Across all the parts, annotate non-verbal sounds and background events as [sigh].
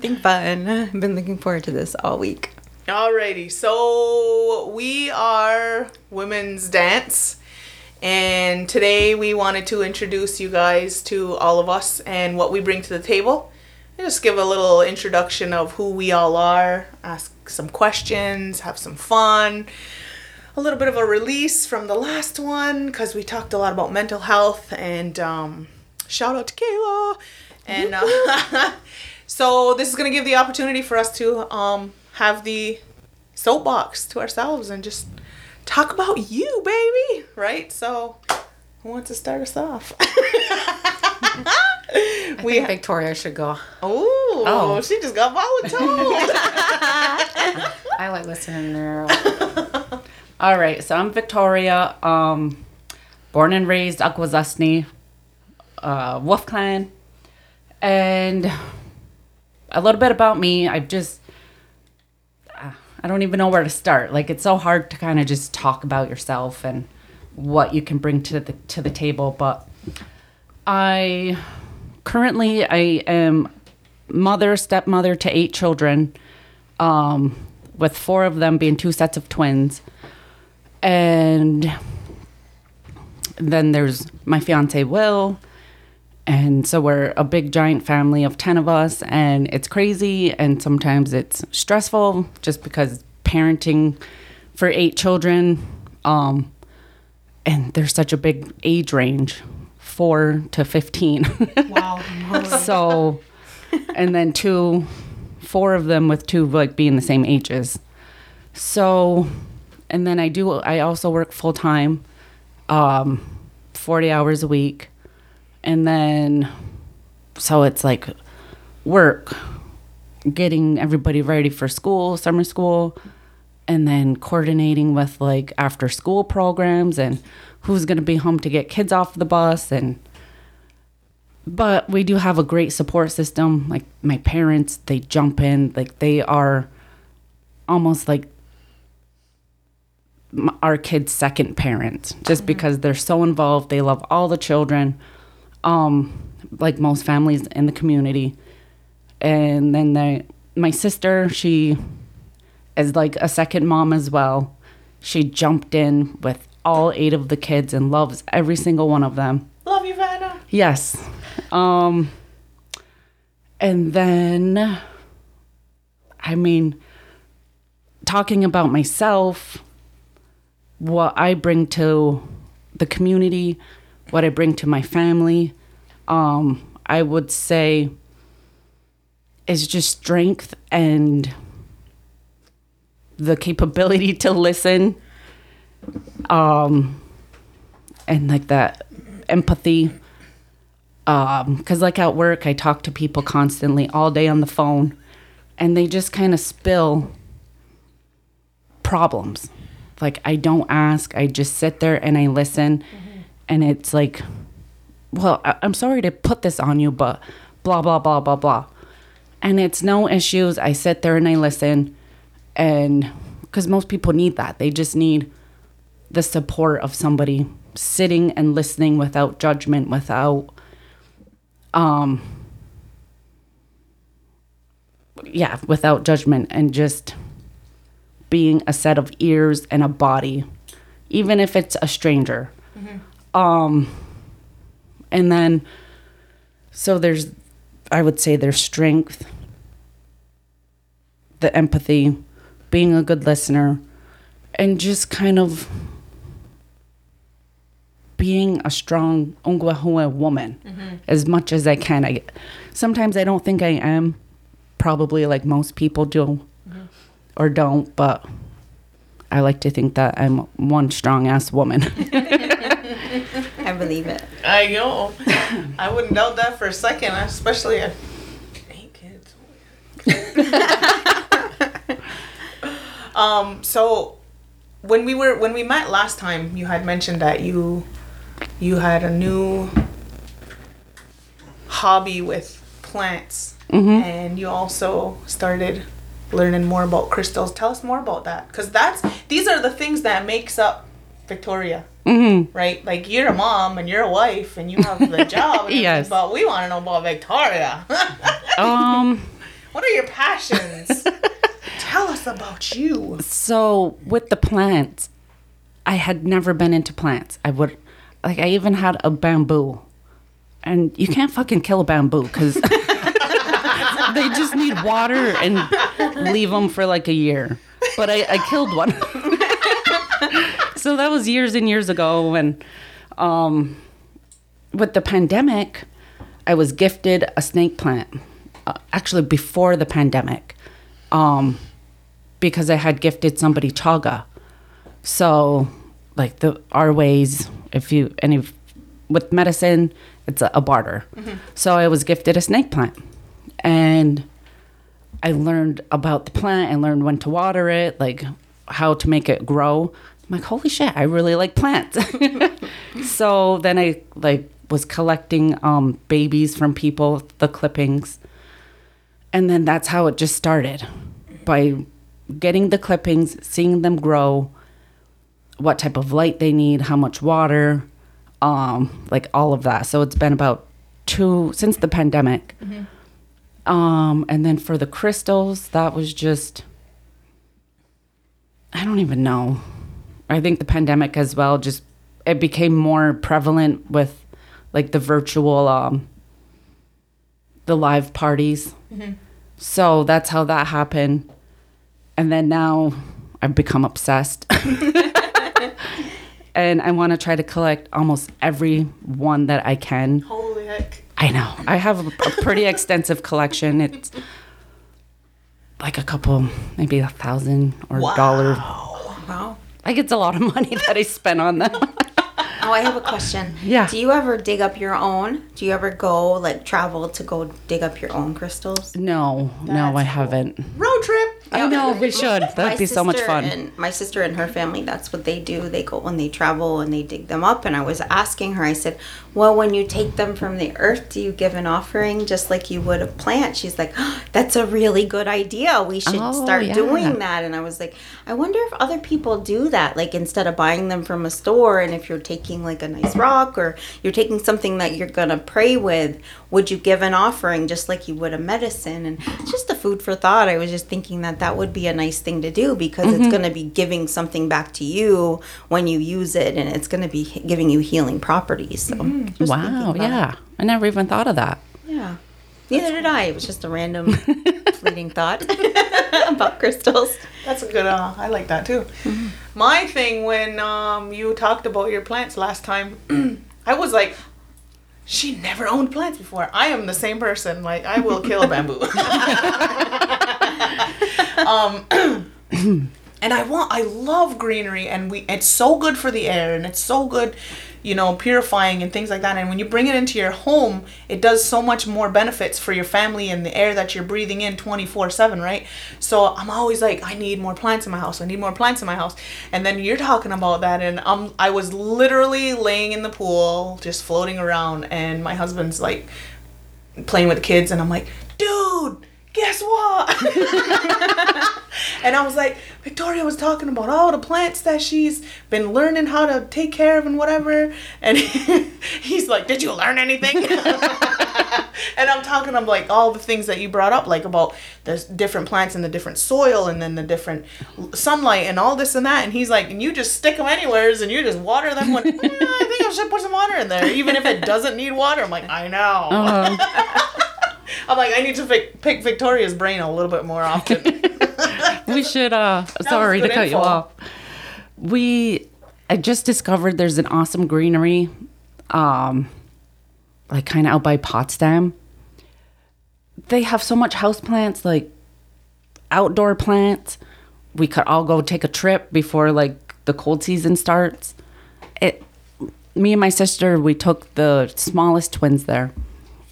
something fun. I've [laughs] been looking forward to this all week. Alrighty, so we are Women's Dance, and today we wanted to introduce you guys to all of us and what we bring to the table. And just give a little introduction of who we all are, ask some questions, have some fun, a little bit of a release from the last one because we talked a lot about mental health and um, shout out to Kayla. And uh, [laughs] so this is going to give the opportunity for us to um, have the soapbox to ourselves and just talk about you, baby. Right? So who wants to start us off? [laughs] I think Viktoria should go. Oh, Oh. she just got voluntold. [laughs] I like listening to her. [laughs] All right, so I'm Viktoria, um, born and raised Akwesasne, uh, Wolf Clan, and a little bit about me. I've just, I don't even know where to start. Like it's so hard to kind of just talk about yourself and what you can bring to the to the table. But I currently I am mother, stepmother to eight children, um, with four of them being two sets of twins. And then there's my fiance Will. And so we're a big giant family of 10 of us and it's crazy and sometimes it's stressful just because parenting for eight children um and there's such a big age range, 4 to 15. [laughs] wow. so and then two four of them with two like being the same ages so and then i do i also work full time um 40 hours a week and then so it's like work getting everybody ready for school summer school and then coordinating with like after school programs and who's going to be home to get kids off the bus and but we do have a great support system. Like my parents they jump in like they are almost like our kids second parents just mm-hmm. because they're so involved. They love all the children um like most families in the community and then they, my sister she is like a second mom as well she jumped in with all eight of the kids and loves every single one of them Love you, Vanna. Yes. Um and then I mean talking about myself what I bring to the community, what I bring to my family, um I would say is just strength and the capability [laughs] to listen um and like that empathy. Um because like at work i talk to people constantly all day on the phone and they just kind of spill problems. Like i don't ask i just sit there and i listen and it's like well I- i'm sorry to put this on you but blah blah blah blah blah. And it's no issues. I sit there and i listen. And because most people need that. They just need the support of somebody sitting and listening without judgment without um yeah without judgment and just being a set of ears and a body even if it's a stranger um and then so there's i would say there's strength the empathy being a good listener and just kind of being a strong Onkwehonwe woman as much as I can. I sometimes I don't think I am, probably like most people do or don't, but I like to think that I'm one strong ass woman. [laughs] I believe it. I know. I wouldn't doubt that for a second, especially at eight kids. [laughs] um. So, when we were when we met last time, you had mentioned that you you had a new hobby with plants, and you also started learning more about crystals. Tell us more about that, because that's these are the things that makes up Viktoria. Mm-hmm. right? Like you're a mom and you're a wife and you have the [laughs] job. And Yes. But we want to know about Viktoria. [laughs] Um. what are your passions? [laughs] Tell us about you. So with the plants, I had never been into plants. I would, like, I even had a bamboo, and you can't fucking kill a bamboo because they just need water and leave them for like a year. But I, I killed one. [laughs] so that was years and years ago. And um, with the pandemic, I was gifted a snake plant. Uh, actually, before the pandemic. Um, because I had gifted somebody chaga. So, like the our ways, if you any with medicine, it's a, a barter. So I was gifted a snake plant, and I learned about the plant. I learned when to water it, like how to make it grow. I'm like, holy shit, I really like plants. [laughs] so then I like was collecting um, babies from people, the clippings, and then that's how it just started by getting the clippings, seeing them grow, what type of light they need, how much water, um, like all of that. So it's been about two since the pandemic. Um, and then for the crystals, that was just I don't even know. I think the pandemic as well just it became more prevalent with like the virtual um the live parties. So that's how that happened. And then now I've become obsessed. [laughs] and I want to try to collect almost every one that I can. Holy heck. I know. I have a, a pretty extensive collection. It's like a couple, maybe a thousand or a dollar. Wow. Like it's a lot of money that I spent on them. [laughs] Oh, I have a question. Yeah. Do you ever dig up your own? Do you ever go like travel to go dig up your own crystals? no, no, I haven't. Road trip. I know we should. That'd be so much fun. And my sister and her family, that's what they do. They go when they travel and they dig them up. And I was asking her, I said, Well, when you take them from the earth, do you give an offering just like you would a plant? She's like, "Oh, That's a really good idea. We should Oh, start yeah. doing that. And I was like, I wonder if other people do that. Like instead of buying them from a store, and if you're taking like a nice rock or you're taking something that you're going to pray with, would you give an offering just like you would a medicine? And just a food for thought. I was just thinking that that would be a nice thing to do because Mm-hmm. it's going to be giving something back to you when you use it and it's going to be giving you healing properties. So, just thinking Mm-hmm. Wow, about it. yeah. I never even thought of that. Yeah. Neither did I. It was just a random [laughs] fleeting thought [laughs] about crystals. That's a good. Uh, I like that too. My thing when um, you talked about your plants last time, [clears throat] I was like, she never owned plants before. I am the same person. Like I will kill a bamboo. [laughs] um, [clears throat] and I want. I love greenery, and we. It's so good for the air, and it's so good. You know, purifying and things like that. And when you bring it into your home, it does so much more benefits for your family and the air that you're breathing in 24 7, right? So I'm always like, I need more plants in my house. I need more plants in my house. And then you're talking about that, and um, I was literally laying in the pool, just floating around, and my husband's like playing with the kids, and I'm like, dude, guess what? [laughs] and I was like, Viktoria was talking about all the plants that she's been learning how to take care of and whatever. And [laughs] he's like, Did you learn anything? [laughs] and I'm talking of like all the things that you brought up, like about the different plants and the different soil and then the different sunlight and all this and that. And he's like, And you just stick them anywheres and you just water them when, "Eh, I think I should put some water in there, even if it doesn't need water. I'm like, I know. Um, I'm like, I need to pick, pick Viktoria's brain a little bit more often. [laughs] we should uh [laughs] sorry to cut you off. We i just discovered there's an awesome greenery um like kind of out by potsdam. They have so much house plants like outdoor plants. We could all go take a trip before like the cold season starts. It me and my sister we took the smallest twins there.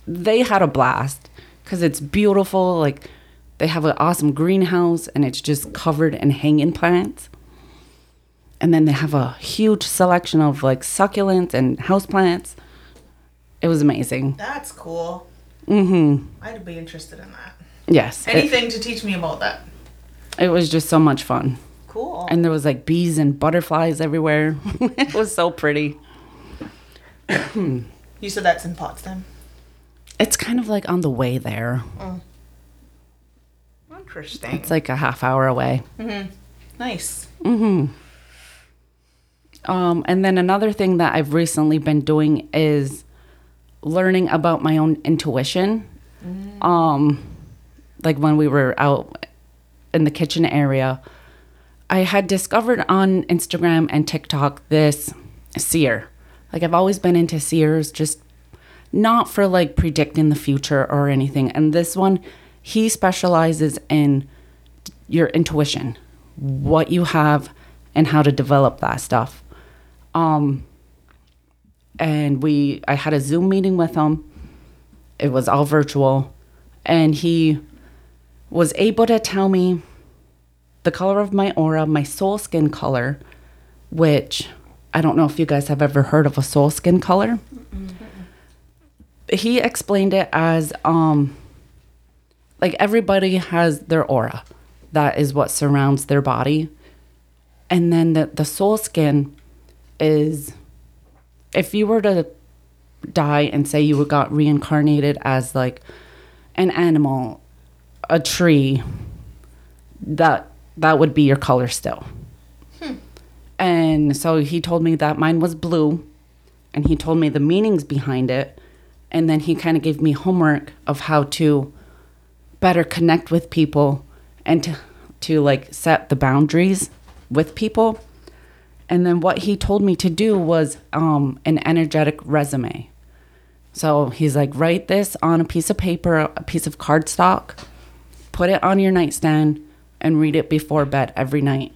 They had a blast because it's beautiful. Like they have an awesome greenhouse and it's just covered in hanging plants. And then they have a huge selection of like succulents and houseplants. It was amazing. That's cool. Mm-hmm. I'd be interested in that. Yes. It, Anything to teach me about that. it was just so much fun. Cool. and there was like bees and butterflies everywhere. [laughs] it was so pretty. you said that's in Potsdam. It's kind of like on the way there. Interesting. It's like a half hour away. Mhm. nice. Um, and then another thing that I've recently been doing is learning about my own intuition. Um, like when we were out in the kitchen area, I had discovered on Instagram and TikTok this seer. Like I've always been into seers, just not for like predicting the future or anything. And this one, he specializes in your intuition, what you have, and how to develop that stuff. Um, and we, I had a Zoom meeting with him. It was all virtual, and he was able to tell me the color of my aura, my soul skin color, which I don't know if you guys have ever heard of a soul skin color. He explained it as um like everybody has their aura. That is what surrounds their body. And then the, the soul skin is if you were to die and say you got reincarnated as like an animal, a tree, that that would be your color still. And so he told me that mine was blue and he told me the meanings behind it and then he kind of gave me homework of how to better connect with people and to, to like set the boundaries with people. And then what he told me to do was um, an energetic resume. So he's like write this on a piece of paper a piece of cardstock put it on your nightstand and read it before bed every night.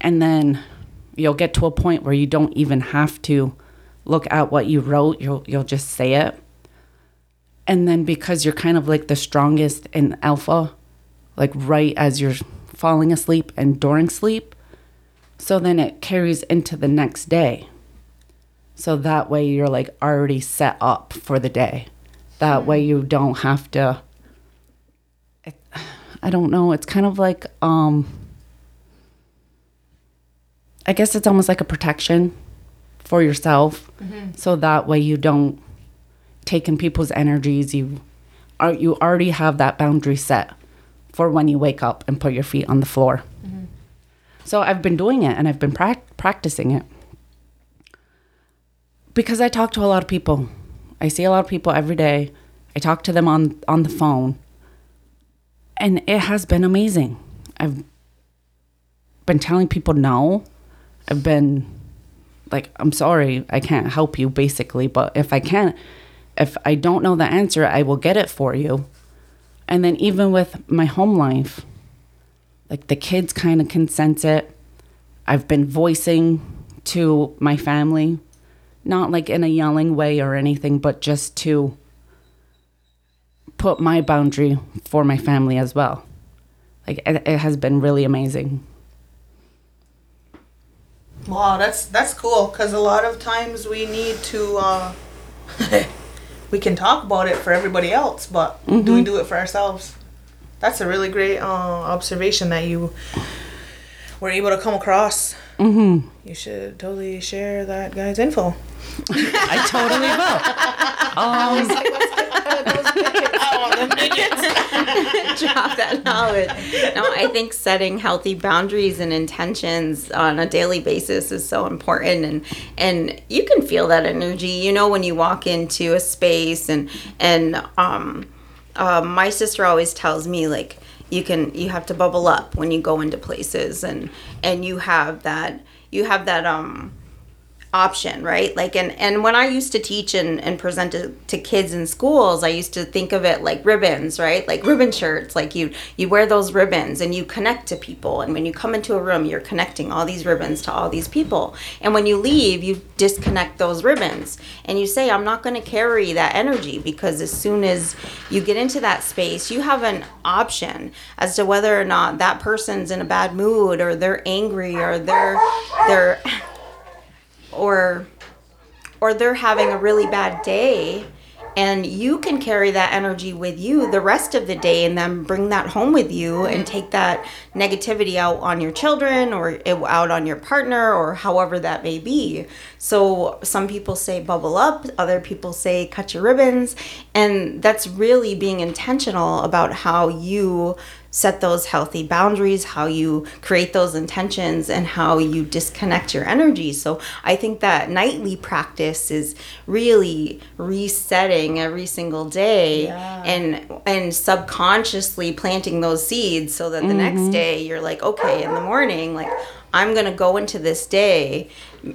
And then you'll get to a point where you don't even have to look at what you wrote. You'll you'll just say it and then because you're kind of like the strongest in alpha like right as you're falling asleep and during sleep so then it carries into the next day. So that way you're like already set up for the day. That way you don't have to it, i don't know it's kind of like um i guess it's almost like a protection for yourself. So that way you don't take in people's energies you are you already have that boundary set for when you wake up and put your feet on the floor. Mm-hmm. So i've been doing it and i've been prac- practicing it. Because i talk to a lot of people. I see a lot of people every day. I talk to them on on the phone. And it has been amazing. I've been telling people no. I've been like i'm sorry i can't help you basically. But if i can't if i don't know the answer i will get it for you. And then even with my home life like the kids kind of can sense it. I've been voicing to my family not like in a yelling way or anything but just to put my boundary for my family as well. Like it, it has been really amazing. Wow, that's that's cool because a lot of times we need to. Uh, [laughs] we can talk about it for everybody else, but do we do it for ourselves? That's a really great uh, observation that you were able to come across. Mm-hmm. You should totally share that guy's info. [laughs] i totally will drop that knowledge. No, I think setting healthy boundaries and intentions on a daily basis is so important, and and you can feel that energy. You know when you walk into a space, and and um, uh, my sister always tells me like you can you have to bubble up when you go into places, and and you have that you have that um option right? Like and and when i used to teach and, and present to, to kids in schools i used to think of it like ribbons right? Like ribbon shirts like you you wear those ribbons and you connect to people. And when you come into a room you're connecting all these ribbons to all these people. And when you leave you disconnect those ribbons. And you say i'm not going to carry that energy because as soon as you get into that space you have an option as to whether or not that person's in a bad mood or they're angry or they're they're or or they're having a really bad day and you can carry that energy with you the rest of the day and then bring that home with you and mm-hmm. take that negativity out on your children or out on your partner or however that may be. So some people say bubble up, other people say cut your ribbons, and that's really being intentional about how you set those healthy boundaries, how you create those intentions, and how you disconnect your energy. So I think that nightly practice is really resetting every single day Yeah. and and subconsciously planting those seeds so that the next mm-hmm. day you're like, okay, in the morning, like I'm gonna go into this day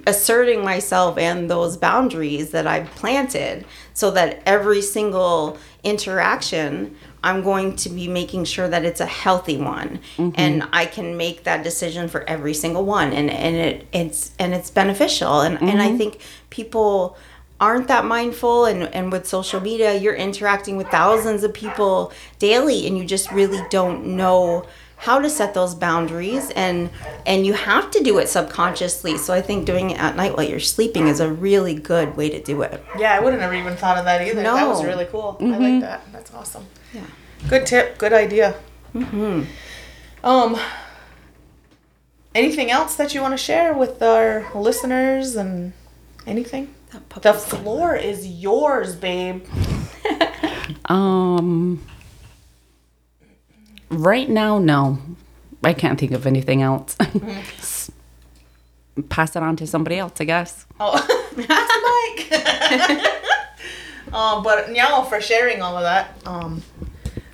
asserting myself and those boundaries that I've planted so that every single interaction I'm going to be making sure that it's a healthy one. Mm-hmm. And I can make that decision for every single one. And, and it it's and it's beneficial. And, and I mm-hmm. think people aren't that mindful. And, and with social media you're interacting with thousands of people daily. And you just really don't know how to set those boundaries and and you have to do it subconsciously so i think doing it at night while you're sleeping is a really good way to do it Yeah, I would have never even thought of that either. no. That was really cool. I like that. That's awesome. Yeah. Good tip. Good idea. Mm-hmm. Um. Anything else that you want to share with our listeners and anything? The floor is yours, babe. [laughs] Um, right now, no. I can't think of anything else. [laughs] Pass it on to somebody else, I guess. Oh, [laughs] that's Mike. [laughs] um, but now for sharing all of that. Um,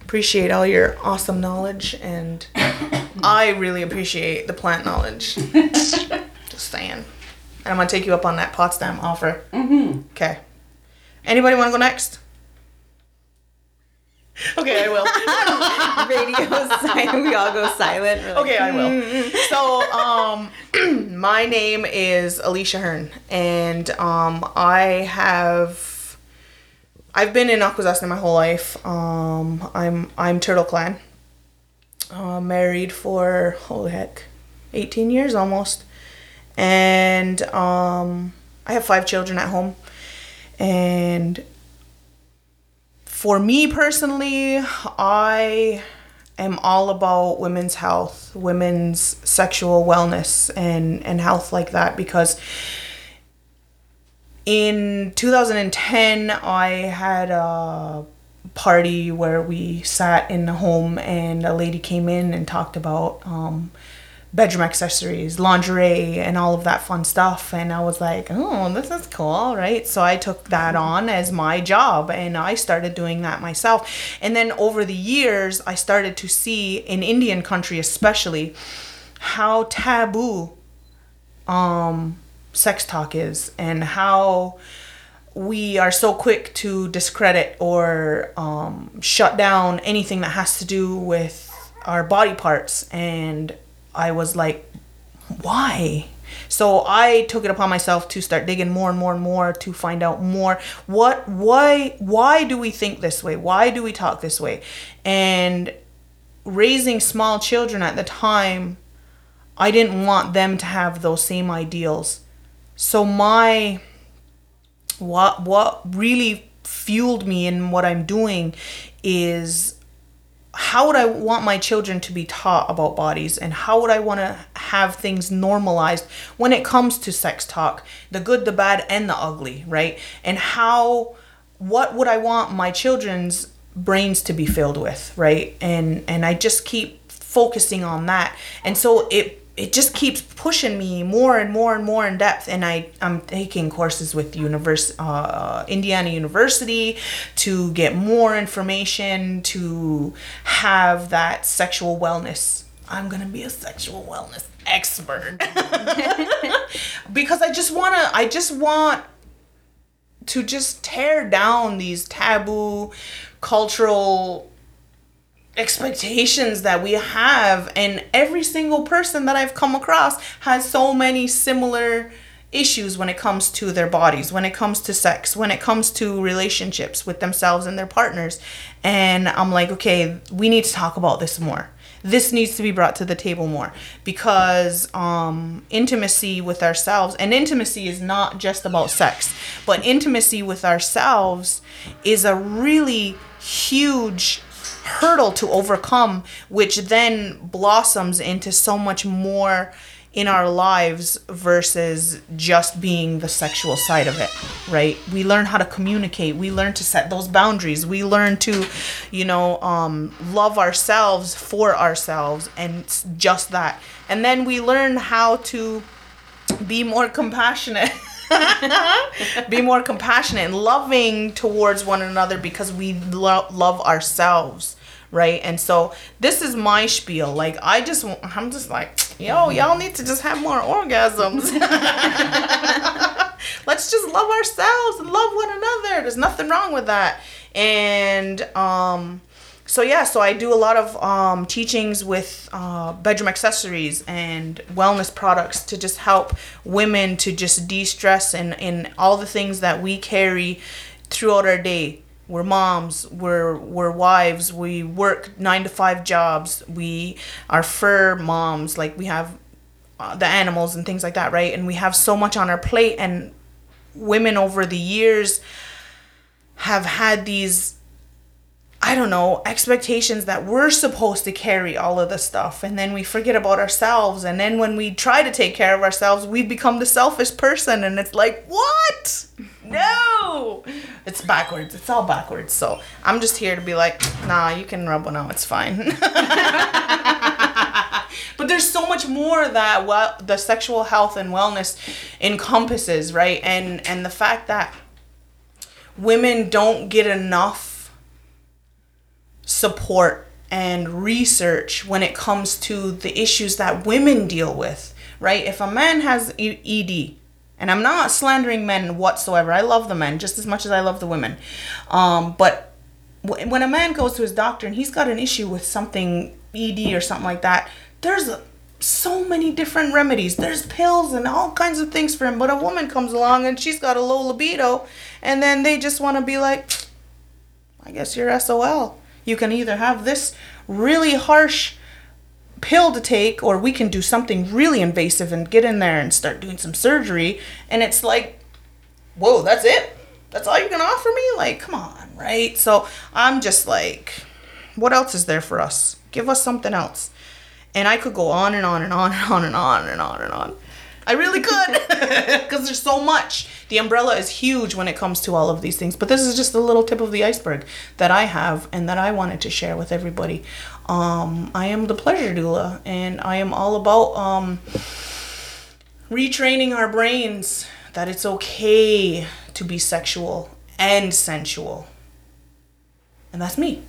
appreciate all your awesome knowledge, and I really appreciate the plant knowledge. Just saying. And I'm gonna take you up on that Potsdam offer. Mm-hmm. Okay. Anybody want to go next? Okay, I will. [laughs] radio silent we all go silent like, Okay, I will. So, um, [clears throat] my name is Alicia Hearn, and um, I have I've been in Akwesasne my whole life. Um, I'm I'm Turtle Clan. Uh, married for holy heck, eighteen years almost, and um, I have five children at home, and for me personally, I am all about women's health, women's sexual wellness, and, and health like that because in 2010, I had a party where we sat in the home and a lady came in and talked about um, bedroom accessories, lingerie, and all of that fun stuff. And I was like, oh, this is cool, right? So I took that on as my job and I started doing that myself. And then over the years, I started to see in Indian country, especially, how taboo um, sex talk is and how we are so quick to discredit or um, shut down anything that has to do with our body parts. And I was like, why? So I took it upon myself to start digging more and more and more to find out more what why why do we think this way? Why do we talk this way? And raising small children at the time, I didn't want them to have those same ideals. So my what what really fueled me in what I'm doing is how would I want my children to be taught about bodies and how would I want to have things normalized when it comes to sex talk, the good, the bad and the ugly, right? And how what would I want my children's brains to be filled with, right? And and I just keep focusing on that. And so it it just keeps pushing me more and more and more in depth. And I, i'm taking courses with univers- uh, indiana university to get more information to have that sexual wellness. I'm gonna be a sexual wellness expert. [laughs] Because i just want to i just want to just tear down these taboo cultural expectations that we have and every single person that I've come across has so many similar issues when it comes to their bodies, when it comes to sex, when it comes to relationships with themselves and their partners. And I'm like, okay, we need to talk about this more. this needs to be brought to the table more because um, intimacy with ourselves and intimacy is not just about sex but intimacy with ourselves is a really huge hurdle to overcome which then blossoms into so much more in our lives versus just being the sexual side of it, right? We learn how to communicate. We learn to set those boundaries. We learn to, you know, um, love ourselves for ourselves and just that. And then we learn how to be more compassionate. [laughs] be more compassionate and loving towards one another because we lo- love ourselves right? And so this is my spiel. Like i just I'm just like yo y'all need to just have more orgasms. [laughs] Let's just love ourselves and love one another. There's nothing wrong with that. And um so yeah so i do a lot of um, teachings with uh, bedroom accessories and wellness products to just help women to just de-stress and in all the things that we carry throughout our day we're moms we're we're wives we work nine to five jobs. We are fur moms like we have uh, the animals and things like that right? And we have so much on our plate and women over the years have had these I don't know, expectations that we're supposed to carry all of the stuff and then we forget about ourselves and then when we try to take care of ourselves, we become the selfish person and it's like, "What? No." It's backwards. It's all backwards. So, I'm just here to be like, "Nah, you can rub one out. It's fine." [laughs] but there's so much more that well the sexual health and wellness encompasses, right? And and the fact that women don't get enough support and research when it comes to the issues that women deal with, right? If a man has ED, and I'm not slandering men whatsoever, I love the men just as much as I love the women, um, but wh- when a man goes to his doctor and he's got an issue with something ED or something like that, there's a, so many different remedies. There's pills and all kinds of things for him. But a woman comes along and she's got a low libido, and then they just want to be like, I guess you're SOL. You can either have this really harsh pill to take, or we can do something really invasive and get in there and start doing some surgery. And it's like, whoa, that's it? That's all you can offer me? Like, come on, right? So I'm just like, what else is there for us? Give us something else. And I could go on and on and on and on and on and on and on. I really could [laughs] because there's so much. The umbrella is huge when it comes to all of these things, but this is just a little tip of the iceberg that I have and that I wanted to share with everybody. Um, I am the pleasure doula, and I am all about um, retraining our brains that it's okay to be sexual and sensual. And that's me.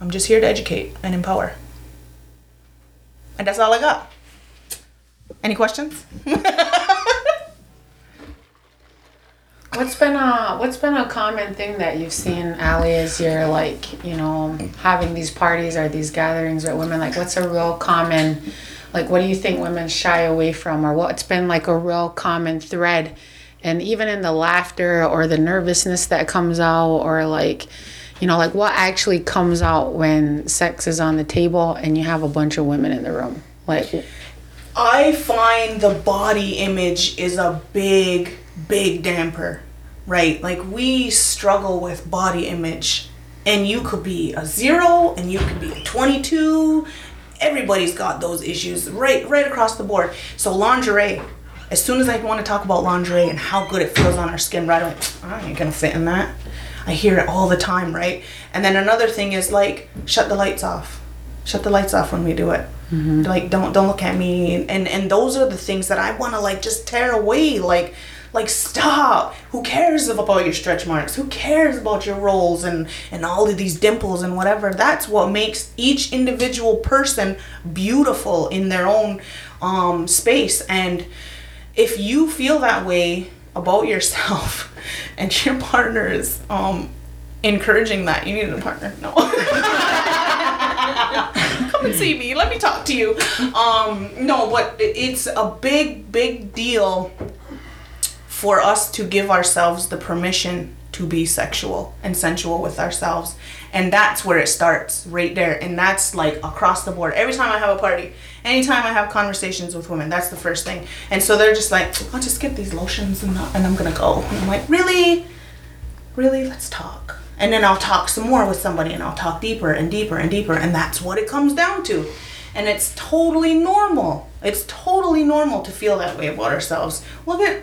I'm just here to educate and empower. And that's all I got. Any questions? [laughs] What's been a what's been a common thing that you've seen, Allie, as you're like, you know, having these parties or these gatherings with women? Like, what's a real common, like, what do you think women shy away from, or what's been like a real common thread, and even in the laughter or the nervousness that comes out, or like, you know, like what actually comes out when sex is on the table and you have a bunch of women in the room, like, I find the body image is a big, big damper, right? Like we struggle with body image, and you could be a zero, and you could be a 22. Everybody's got those issues right, right across the board. So lingerie. As soon as I want to talk about lingerie and how good it feels on our skin, right away, I ain't gonna fit in that. I hear it all the time, right? And then another thing is like, shut the lights off. Shut the lights off when we do it. Like, don't don't look at me. And, and and those are the things that I want to like just tear away. Like, like stop. Who cares about your stretch marks? Who cares about your rolls and and all of these dimples and whatever? That's what makes each individual person beautiful in their own um, space. And if you feel that way about yourself [laughs] and your partner is um encouraging that you need a partner no [laughs] [laughs] come and see me let me talk to you um no but it's a big big deal for us to give ourselves the permission to be sexual and sensual with ourselves. And that's where it starts, right there. And that's like across the board. Every time I have a party, anytime I have conversations with women, that's the first thing. And so they're just like, I'll just get these lotions and, and I'm gonna go. And I'm like, really? Really? Let's talk. And then I'll talk some more with somebody and I'll talk deeper and deeper and deeper. And that's what it comes down to. And it's totally normal. It's totally normal to feel that way about ourselves. Look at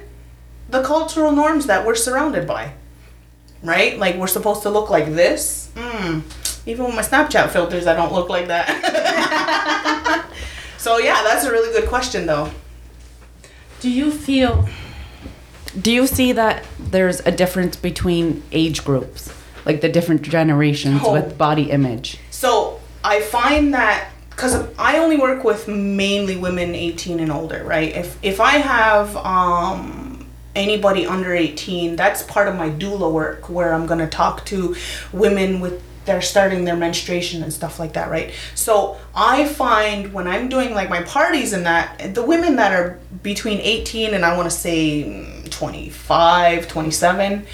the cultural norms that we're surrounded by right? Like we're supposed to look like this. Mm. Even with my Snapchat filters, I don't look like that. [laughs] so yeah, that's a really good question, though. Do you feel? Do you see that there's a difference between age groups, like the different generations Oh. with body image? So I find that because I only work with mainly women 18 and older, right? If if I have um, anybody under 18, that's part of my doula work where I'm gonna talk to women with they're starting their menstruation and stuff like that, right? So I find when I'm doing like my parties and that, the women that are between 18 and I want to say mm, 25, 27,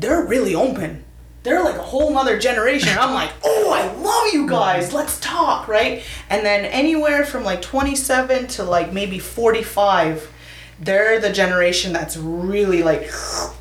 they're really open they're like a whole nother generation. And I'm like, oh, I love you guys. Let's talk, right? And then anywhere from like 27 to like maybe 45, they're the generation that's really like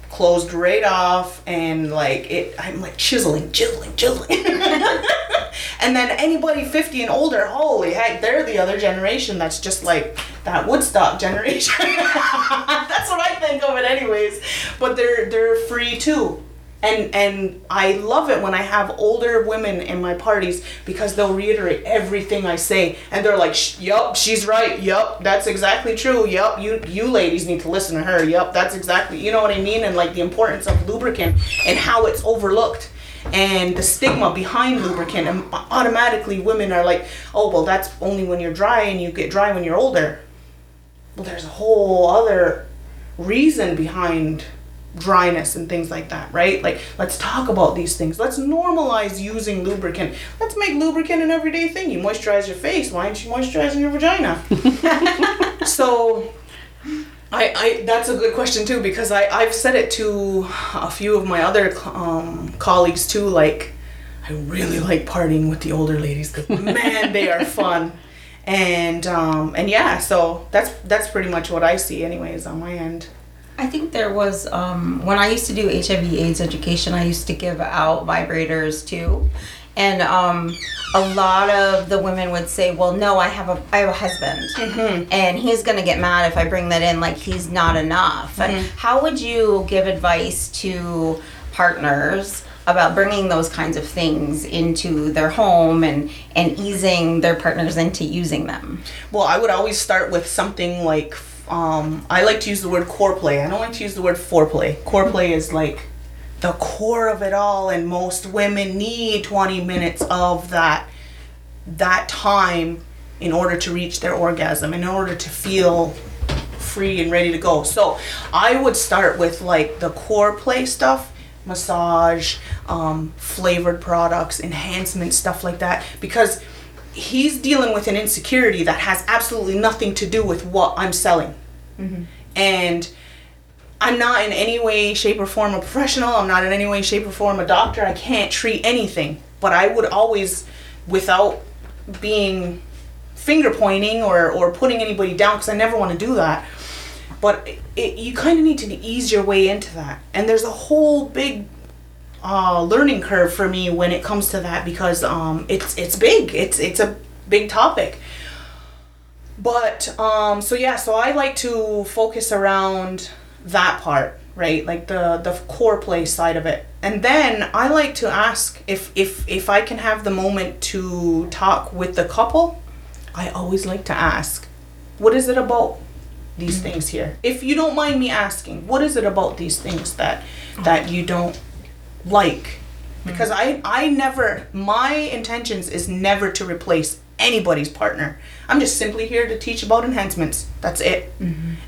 closed right off and like it. I'm like chiseling, chiseling, chiseling. [laughs] and then anybody 50 and older, holy heck, they're the other generation that's just like that Woodstock generation. [laughs] that's what I think of it, anyways. But they're they're free too and and I love it when I have older women in my parties because they'll reiterate everything I say and they're like, "Sh- "Yup, she's right. Yup, that's exactly true. Yup, you you ladies need to listen to her. Yup, that's exactly. You know what I mean? And like the importance of lubricant and how it's overlooked." And the stigma behind lubricant, and automatically women are like, oh, well, that's only when you're dry and you get dry when you're older. Well, there's a whole other reason behind dryness and things like that, right? Like, let's talk about these things. Let's normalize using lubricant. Let's make lubricant an everyday thing. You moisturize your face. Why aren't you moisturizing your vagina? [laughs] so, I, I that's a good question too because I I've said it to a few of my other um, colleagues too. Like, I really like partying with the older ladies because man, they are fun. And um, and yeah, so that's that's pretty much what I see, anyways, on my end. I think there was um, when I used to do HIV/AIDS education. I used to give out vibrators too, and um, a lot of the women would say, "Well, no, I have a I have a husband, and he's gonna get mad if I bring that in. Like he's not enough." And How would you give advice to partners? about bringing those kinds of things into their home and and easing their partners into using them Well, I would always start with something like um, I like to use the word core play. I don't like to use the word foreplay. Core play is like the core of it all, and most women need 20 minutes of that that time in order to reach their orgasm, in order to feel free and ready to go. So I would start with like the core play stuff, massage, um, flavored products, enhancement stuff like that, because he's dealing with an insecurity that has absolutely nothing to do with what I'm selling. And I'm not in any way, shape, or form a professional. I'm not in any way, shape, or form a doctor. I can't treat anything. But I would always, without being finger pointing or, or putting anybody down, because I never want to do that. But it, it, you kind of need to ease your way into that. And there's a whole big uh, learning curve for me when it comes to that because um, it's it's big. It's it's a big topic. But um, so yeah, so I like to focus around that part, right? Like the the core play side of it. And then I like to ask if if if I can have the moment to talk with the couple, I always like to ask, what is it about these things here? If you don't mind me asking, what is it about these things that that you don't like? Because I I never my intentions is never to replace anybody's partner. I'm just simply here to teach about enhancements. That's it.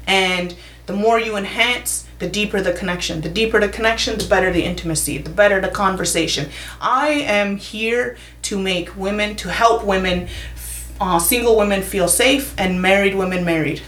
And the more you enhance, the deeper the connection. The deeper the connection, the better the intimacy, the better the conversation. I am here to make women, to help women, uh, single women feel safe and married women married.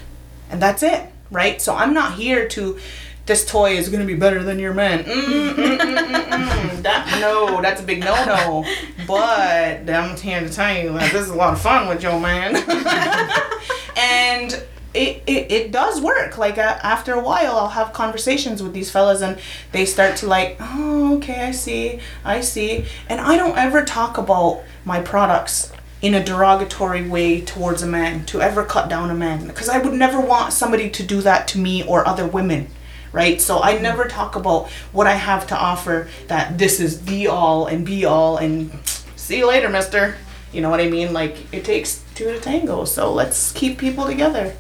And that's it, right? So I'm not here to this toy is gonna be better than your man. Mm, mm, mm, mm, mm. That no, that's a big no no. [laughs] But I'm here to tell you that this is a lot of fun with your man. [laughs] and it, it, it does work. Like uh, after a while, I'll have conversations with these fellas, and they start to like, oh, okay, I see, I see. And I don't ever talk about my products in a derogatory way towards a man to ever cut down a man because I would never want somebody to do that to me or other women right? So I never talk about what I have to offer that this is the all and be all and see you later, mister. You know what I mean? Like it takes two to tango, so let's keep people together.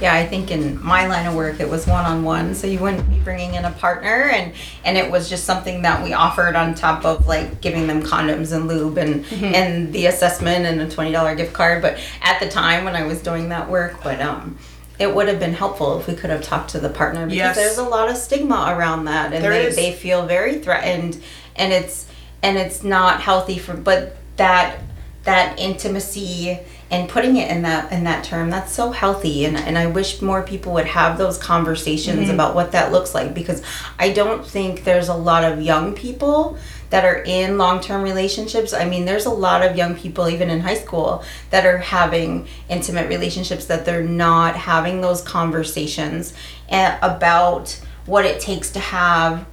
Yeah, I think in my line of work it was one on one, so you wouldn't be bringing in a partner, and and it was just something that we offered on top of like giving them condoms and lube and and the assessment and a twenty dollar gift card. But at the time when I was doing that work, but um, it would have been helpful if we could have talked to the partner because Yes. there's a lot of stigma around that, and There they is. they feel very threatened, and it's and it's not healthy for but that that intimacy and putting it in that in that term that's so healthy and, and i wish more people would have those conversations mm-hmm. about what that looks like because i don't think there's a lot of young people that are in long-term relationships. I mean there's a lot of young people even in high school that are having intimate relationships that they're not having those conversations about what it takes to have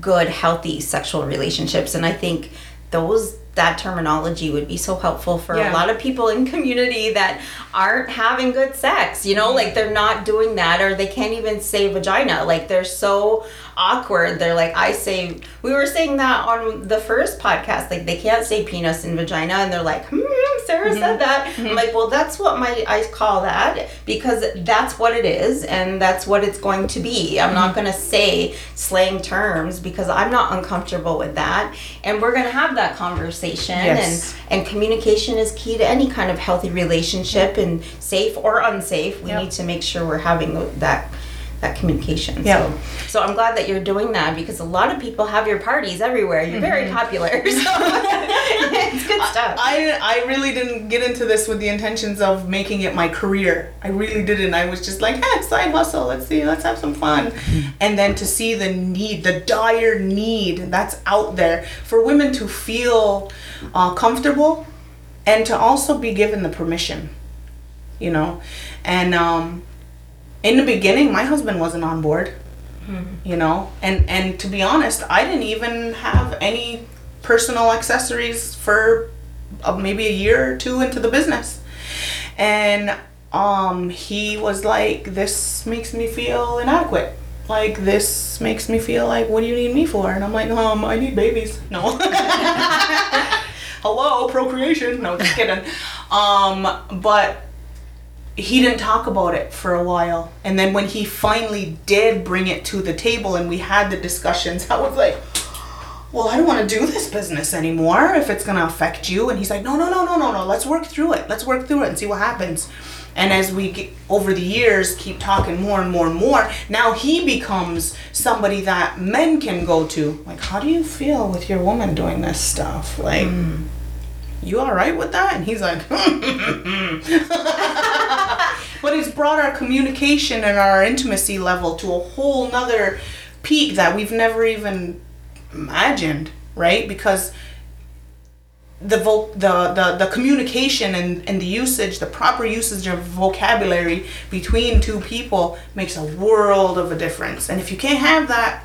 good healthy sexual relationships. And i think those that terminology would be so helpful for Yeah. a lot of people in community that aren't having good sex you know? Mm-hmm. Like they're not doing that or they can't even say vagina. Like they're so awkward. They're like i say we were saying that on the first podcast like they can't say penis and vagina and they're like hmm sarah said mm-hmm. that. I'm mm-hmm. like well that's what my i call that because that's what it is and that's what it's going to be. I'm not going to say slang terms because i'm not uncomfortable with that. And we're going to have that conversation Yes. and and communication is key to any kind of healthy relationship and safe or unsafe we Yep. need to make sure we're having that that communication Yeah. so so i'm glad that you're doing that because a lot of people have your parties everywhere you're very popular [laughs] so [laughs] it's good stuff I, I really didn't get into this with the intentions of making it my career. I really didn't. I was just like, hey, side hustle. Let's see. Let's have some fun. And then to see the need, the dire need that's out there for women to feel uh, comfortable and to also be given the permission, you know. And um, in the beginning, my husband wasn't on board you know? And and to be honest i didn't even have any personal accessories for uh, maybe a year or two into the business. And um he was like this makes me feel inadequate. Like this makes me feel like what do you need me for? And i'm like um i need babies. No. [laughs] Hello procreation. No just kidding. Um but he didn't talk about it for a while. And then when he finally did bring it to the table and we had the discussions, I was like, well, I don't want to do this business anymore if it's going to affect you. And he's like, no, no, no, no, no, no. Let's work through it. Let's work through it and see what happens. And as we get, over the years keep talking more and more and more, now he becomes somebody that men can go to. Like, how do you feel with your woman doing this stuff? Like, hmm. You all right with that? And he's like, hmm. [laughs] but it's brought our communication and our intimacy level to a whole nother peak that we've never even imagined, right? Because the vo- the, the the communication and, and the usage, the proper usage of vocabulary between two people makes a world of a difference. And if you can't have that,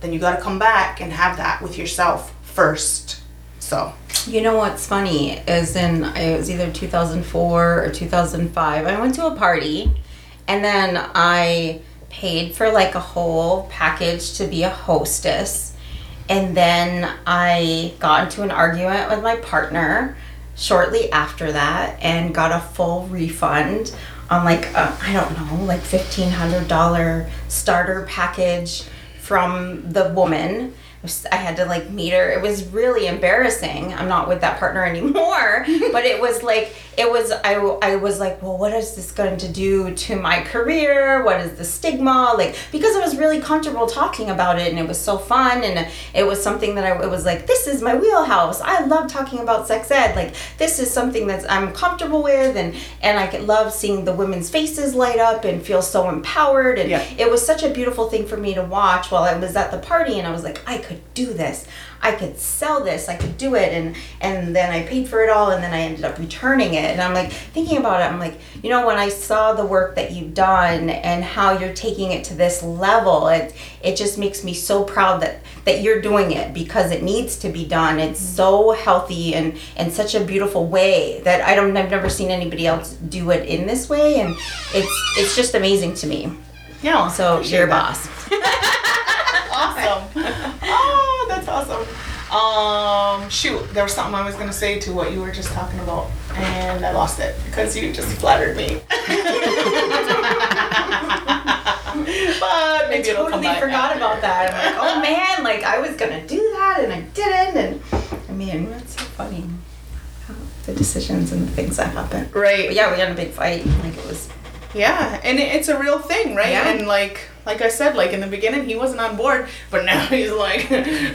then you got to come back and have that with yourself first. So, You know what's funny is in it was either 2004 or 2005. I went to a party, and then I paid for like a whole package to be a hostess, and then I got into an argument with my partner shortly after that, and got a full refund on like I I don't know like fifteen hundred dollar starter package from the woman was- I had to like meet her. It was really embarrassing. I'm not with that partner [laughs] anymore, but it was like it was. I I was like, well, what is this going to do to my career? What is the stigma? Like because I was really comfortable talking about it, and it was so fun, and it was something that I it was like, this is my wheelhouse. I love talking about sex ed. Like this is something that I'm comfortable with, and and I could love seeing the women's faces light up and feel so empowered. And Yeah. it was such a beautiful thing for me to watch while I was at the party, and I was like, I could do this. I could sell this. I could do it, and and then I paid for it all, and then I ended up returning it. And I'm like thinking about it. I'm like, you know, when I saw the work that you've done and how you're taking it to this level, it it just makes me so proud that that you're doing it because it needs to be done. It's so healthy and and such a beautiful way that I don't. I've never seen anybody else do it in this way, and it's it's just amazing to me. Yeah. So you're a boss. [laughs] awesome. [laughs] [laughs] Oh, that's awesome. Um, shoot, there was something I was gonna say to what you were just talking about, and I lost it because you just flattered me. [laughs] but maybe it'll come totally back. forgot about that. I'm like, oh man, like I was gonna do that and I didn't, and I mean, that's so funny. how The decisions and the things that happen. Right. But yeah, we had a big fight. Like it was. Yeah, and it, it's a real thing, right? Yeah. And like, like I said, like in the beginning, he wasn't on board, but now [laughs] he's like,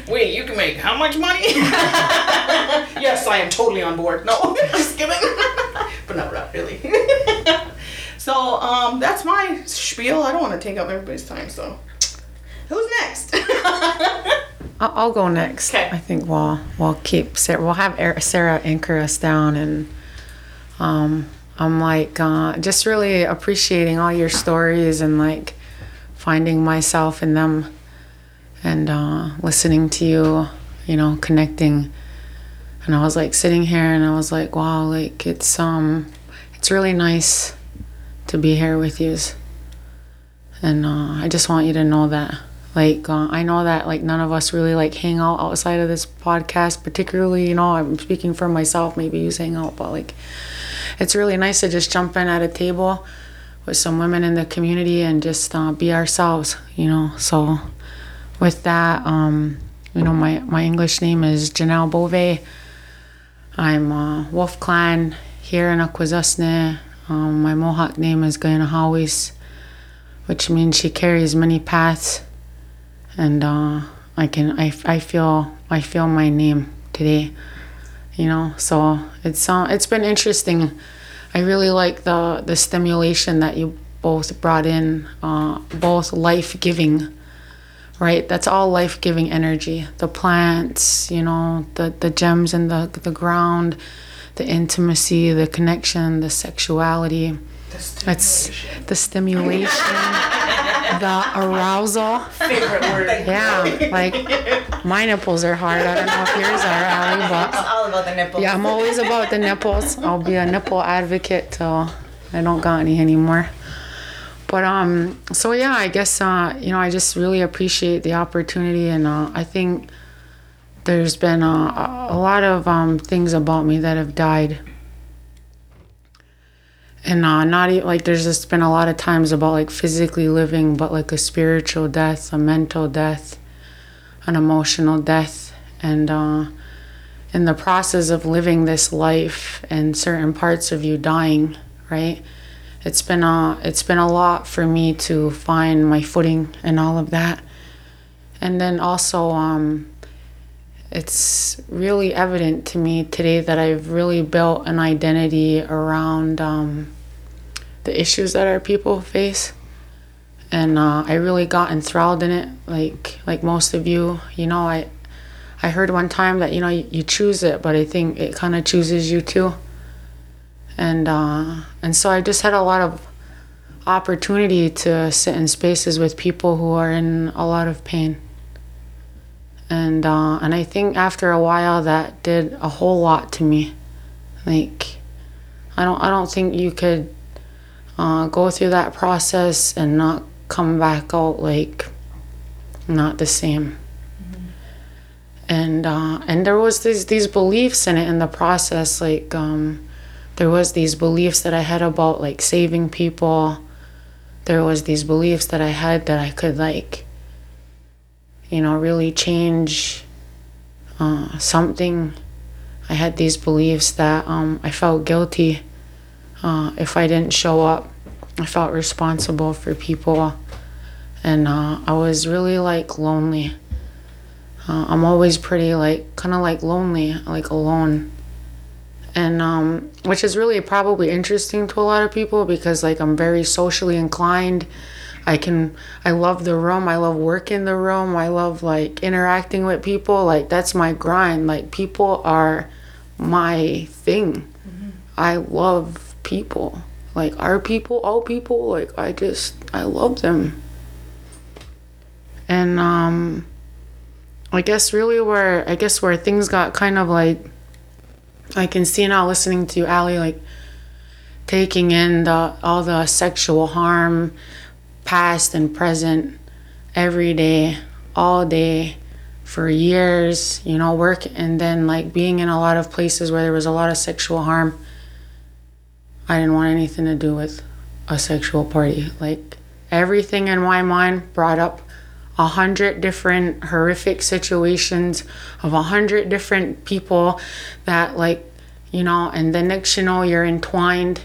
"Wait, you can make how much money?" [laughs] yes, I am totally on board. No, [laughs] just kidding. but no, not really. so, um, that's my spiel. I don't want to take up everybody's time. So, who's next? I'll, I'll go next. 'Kay. I think we'll we'll keep Sarah. We'll have Sarah anchor us down, and um, I'm like uh, just really appreciating all your stories and like finding myself in them, and uh, listening to you. You know, connecting. And I was like sitting here, and I was like, wow, like it's um, it's really nice to be here with you. And uh, I just want you to know that. Like, uh, I know that like none of us really like hang out outside of this podcast, particularly, you know, I'm speaking for myself, maybe you hang out, but like, it's really nice to just jump in at a table with some women in the community and just uh, be ourselves, you know. So, with that, um, you know, my, my English name is Jonelle Bove. I'm uh, Wolf Clan here in Akwesasne. Um, my Mohawk name is Guyana Hawis which means she carries many paths and uh, I can I, I feel I feel my name today you know so it's uh, it's been interesting I really like the the stimulation that you both brought in uh, both life-giving right? That's all life-giving energy. The plants you know the the gems in the the ground the intimacy the connection the sexuality it's the stimulation, the arousal. Favorite word. Yeah, like my nipples are hard. I don't know if yours are, Allie, but all about the nipples. yeah, I'm always about the nipples. I'll be a nipple advocate till I don't got any anymore. But um, so yeah, I guess uh, you know, I just really appreciate the opportunity, and uh, I think there's been uh, a a lot of um, things about me that have died and uh, not e- like there's just been a lot of times about like physically living but like a spiritual death a mental death an emotional death. And uh, in the process of living this life and certain parts of you dying right it's been a it's been a lot for me to find my footing and all of that. And then also um it's really evident to me today that I've really built an identity around um, the issues that our people face, and uh, I really got enthralled in it. Like like most of you, you know, I I heard one time that you know you, you choose it, but I think it kind of chooses you too. And uh, and so I just had a lot of opportunity to sit in spaces with people who are in a lot of pain and uh, and I think after a while that did a whole lot to me. Like, I don't I don't think you could uh, go through that process and not come back out like not the same. And uh, and there was these these beliefs in it in the process. Like um, there was these beliefs that I had about like saving people. There was these beliefs that I had that I could like you know, really change uh, something. I had these beliefs that um, I felt guilty uh, if I didn't show up. I felt responsible for people, and uh, I was really like lonely. Uh, I'm always pretty like kind of like lonely, like alone, and um, which is really probably interesting to a lot of people because like I'm very socially inclined. I can I love the room. I love working the room. I love like interacting with people. Like that's my grind. Like people are my thing. I love people. Like our people, all people, like I just I love them. And um I guess really where I guess where things got kind of like I can see now listening to Allie like taking in the all the sexual harm past and present every day all day for years you know work and then like being in a lot of places where there was a lot of sexual harm I didn't want anything to do with a sexual party. Like everything in my mind brought up a hundred different horrific situations of a hundred different people that like you know and the next you know you're entwined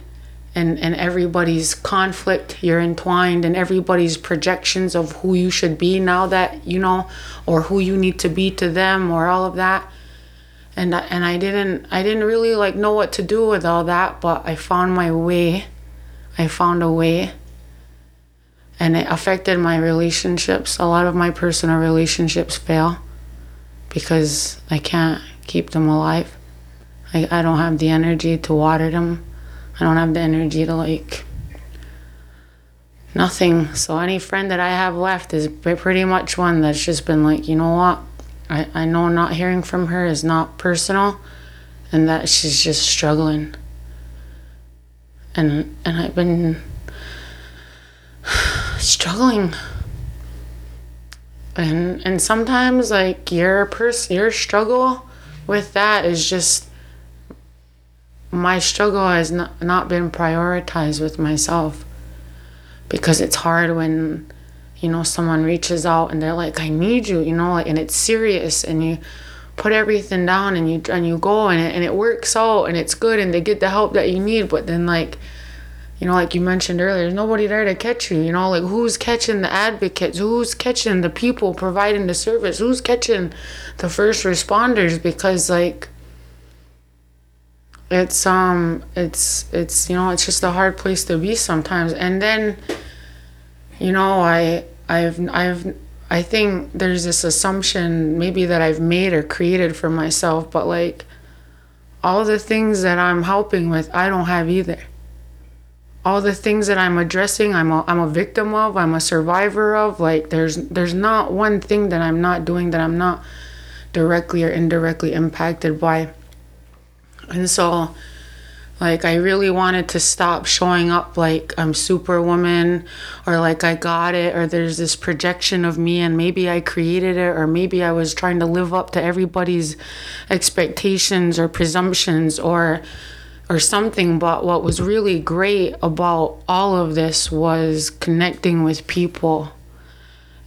and and everybody's conflict you're entwined in everybody's projections of who you should be now that you know or who you need to be to them or all of that and and I didn't I didn't really like know what to do with all that but I found my way I found a way and it affected my relationships. A lot of my personal relationships fail because I can't keep them alive. I, I don't have the energy to water them. I don't have the energy to like nothing. So any friend that I have left is pretty much one that's just been like, you know what? I, I know not hearing from her is not personal and that she's just struggling. And and I've been [sighs] struggling and and sometimes like your pers- your struggle with that is just my struggle has not, not been prioritized with myself because it's hard when you know someone reaches out and they're like i need you you know like and it's serious and you put everything down and you and you go and it, and it works out and it's good and they get the help that you need but then like you know, like you mentioned earlier, there's nobody there to catch you. You know, like who's catching the advocates? Who's catching the people providing the service? Who's catching the first responders? Because like it's um it's it's you know it's just a hard place to be sometimes. And then you know I I've I've I think there's this assumption maybe that I've made or created for myself, but like all the things that I'm helping with, I don't have either all the things that I'm addressing, I'm a, I'm a victim of, I'm a survivor of. Like there's there's not one thing that I'm not doing that I'm not directly or indirectly impacted by. And so like I really wanted to stop showing up like I'm superwoman or like I got it or there's this projection of me and maybe I created it or maybe I was trying to live up to everybody's expectations or presumptions or or something. But what was really great about all of this was connecting with people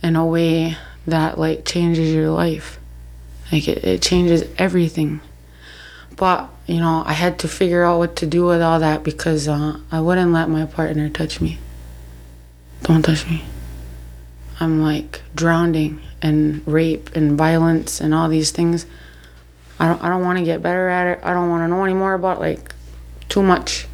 in a way that like changes your life. Like it, it changes everything but you know i had to figure out what to do with all that because uh, i wouldn't let my partner touch me. Don't touch me. I'm like drowning in rape and violence and all these things. I don't, I don't want to get better at it. I don't want to know anymore about like too much.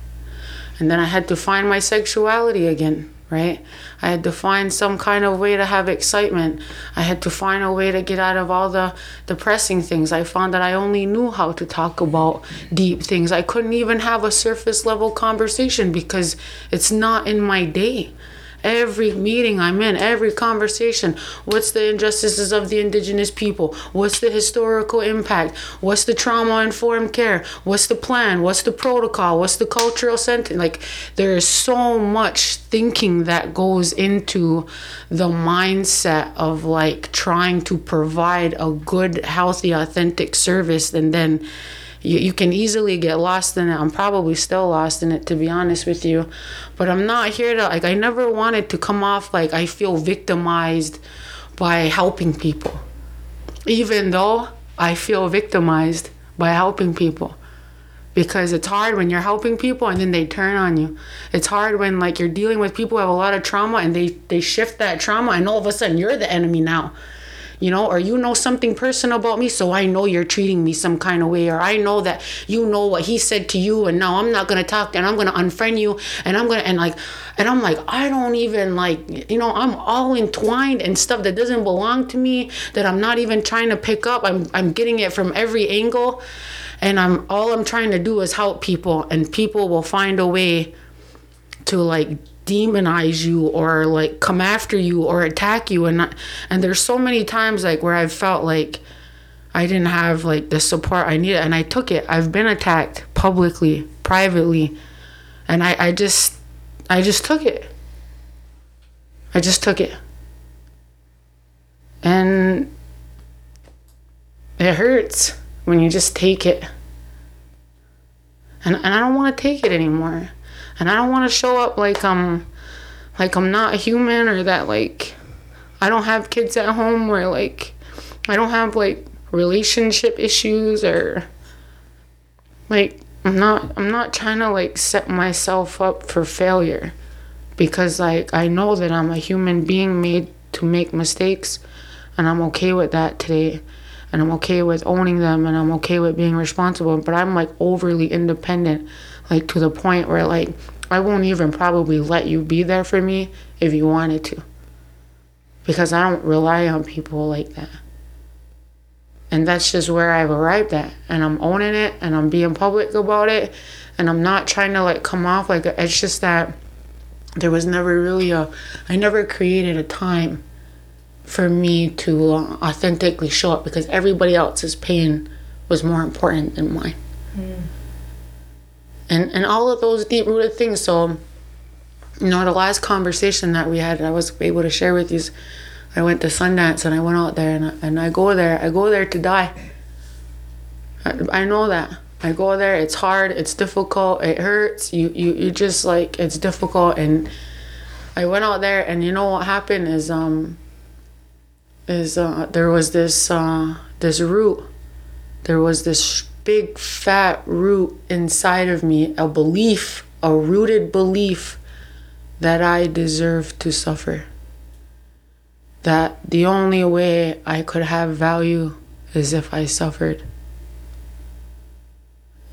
And then I had to find my sexuality again, right? I had to find some kind of way to have excitement. I had to find a way to get out of all the depressing things. I found that I only knew how to talk about deep things. I couldn't even have a surface level conversation because it's not in my day every meeting I'm in, every conversation. What's the injustices of the indigenous people? What's the historical impact? What's the trauma informed care? What's the plan? What's the protocol? What's the cultural sentence? Like, there is so much thinking that goes into the mindset of like trying to provide a good, healthy, authentic service and then you, you can easily get lost in it. I'm probably still lost in it, to be honest with you. But I'm not here to, like, I never wanted to come off like I feel victimized by helping people. Even though I feel victimized by helping people. Because it's hard when you're helping people and then they turn on you. It's hard when like you're dealing with people who have a lot of trauma and they they shift that trauma and all of a sudden you're the enemy now you know, or you know something personal about me, so I know you're treating me some kind of way, or I know that you know what he said to you, and now I'm not gonna talk, and I'm gonna unfriend you, and I'm gonna, and like, and I'm like, I don't even like, you know, I'm all entwined and stuff that doesn't belong to me, that I'm not even trying to pick up. I'm, I'm getting it from every angle, and I'm all I'm trying to do is help people, and people will find a way to like demonize you or like come after you or attack you and and there's so many times like where I've felt like I didn't have like the support I needed and I took it. I've been attacked publicly, privately, and I I just I just took it. I just took it. And it hurts when you just take it. And, and I don't want to take it anymore and I don't want to show up like I'm like I'm not a human or that like I don't have kids at home or like I don't have like relationship issues or like I'm not I'm not trying to like set myself up for failure because like I know that I'm a human being made to make mistakes and I'm okay with that today and I'm okay with owning them and I'm okay with being responsible but I'm like overly independent like to the point where like I won't even probably let you be there for me if you wanted to. Because I don't rely on people like that. And that's just where I've arrived at. And I'm owning it and I'm being public about it. And I'm not trying to like come off like it's just that there was never really a, I never created a time for me to uh, authentically show up because everybody else's pain was more important than mine. Mm and and all of those deep rooted things. So, you know, the last conversation that we had, I was able to share with you. I went to Sundance and I went out there and I, and I go there. I go there to die. I, I know that. I go there. It's hard. It's difficult. It hurts. You you you just like it's difficult. And I went out there and you know what happened is um is uh there was this uh this root. There was this big fat root inside of me, a belief, a rooted belief that I deserve to suffer. That the only way I could have value is if I suffered.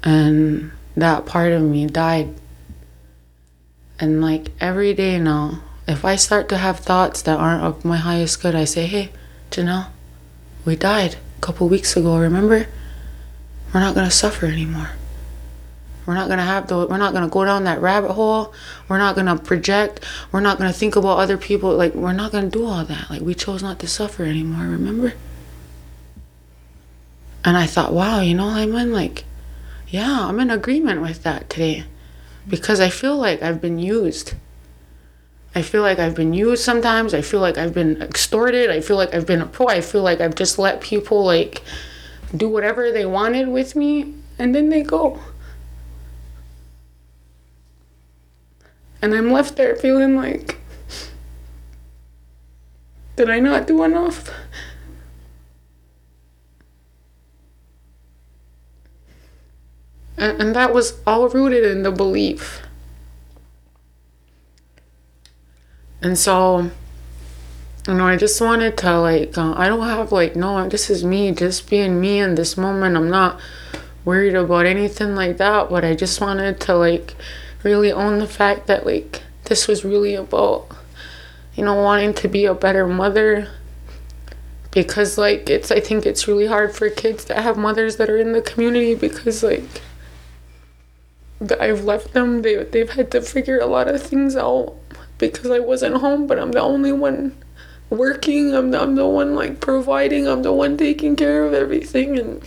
And that part of me died. And like every day now, if I start to have thoughts that aren't of my highest good, I say, hey, Jonelle, we died a couple weeks ago, remember? we're not to suffer anymore. We're not to have the we're not to go down that rabbit hole. We're not to project. We're not to think about other people like we're not to do all that. Like we chose not to suffer anymore, remember? And I thought, wow, you know, I'm in like yeah, I'm in agreement with that today because I feel like I've been used. I feel like I've been used sometimes. I feel like I've been extorted. I feel like I've been a pro. I feel like I've just let people like do whatever they wanted with me, and then they go. And I'm left there feeling like, did I not do enough? And, and that was all rooted in the belief. And so you know, I just wanted to like, uh, I don't have like, no, this is me, just being me in this moment. I'm not worried about anything like that, but I just wanted to like really own the fact that like this was really about, you know, wanting to be a better mother. Because like it's, I think it's really hard for kids that have mothers that are in the community because like I've left them, they they've had to figure a lot of things out because I wasn't home, but I'm the only one working. I'm the, I'm the one like providing. I'm the one taking care of everything and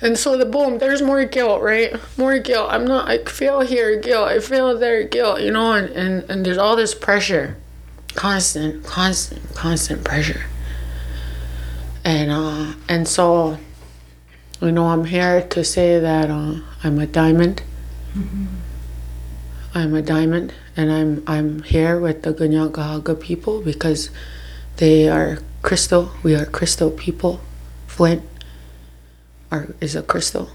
and so the boom, there's more guilt, right? More guilt. I'm not I feel here, guilt. I feel there, guilt, you know, and, and, and there's all this pressure. Constant, constant, constant pressure. And uh and so you know, I'm here to say that uh, I'm a diamond. Mm-hmm. I'm a diamond, and I'm I'm here with the Gunyagahaga people because they are crystal. We are crystal people. Flint are, is a crystal.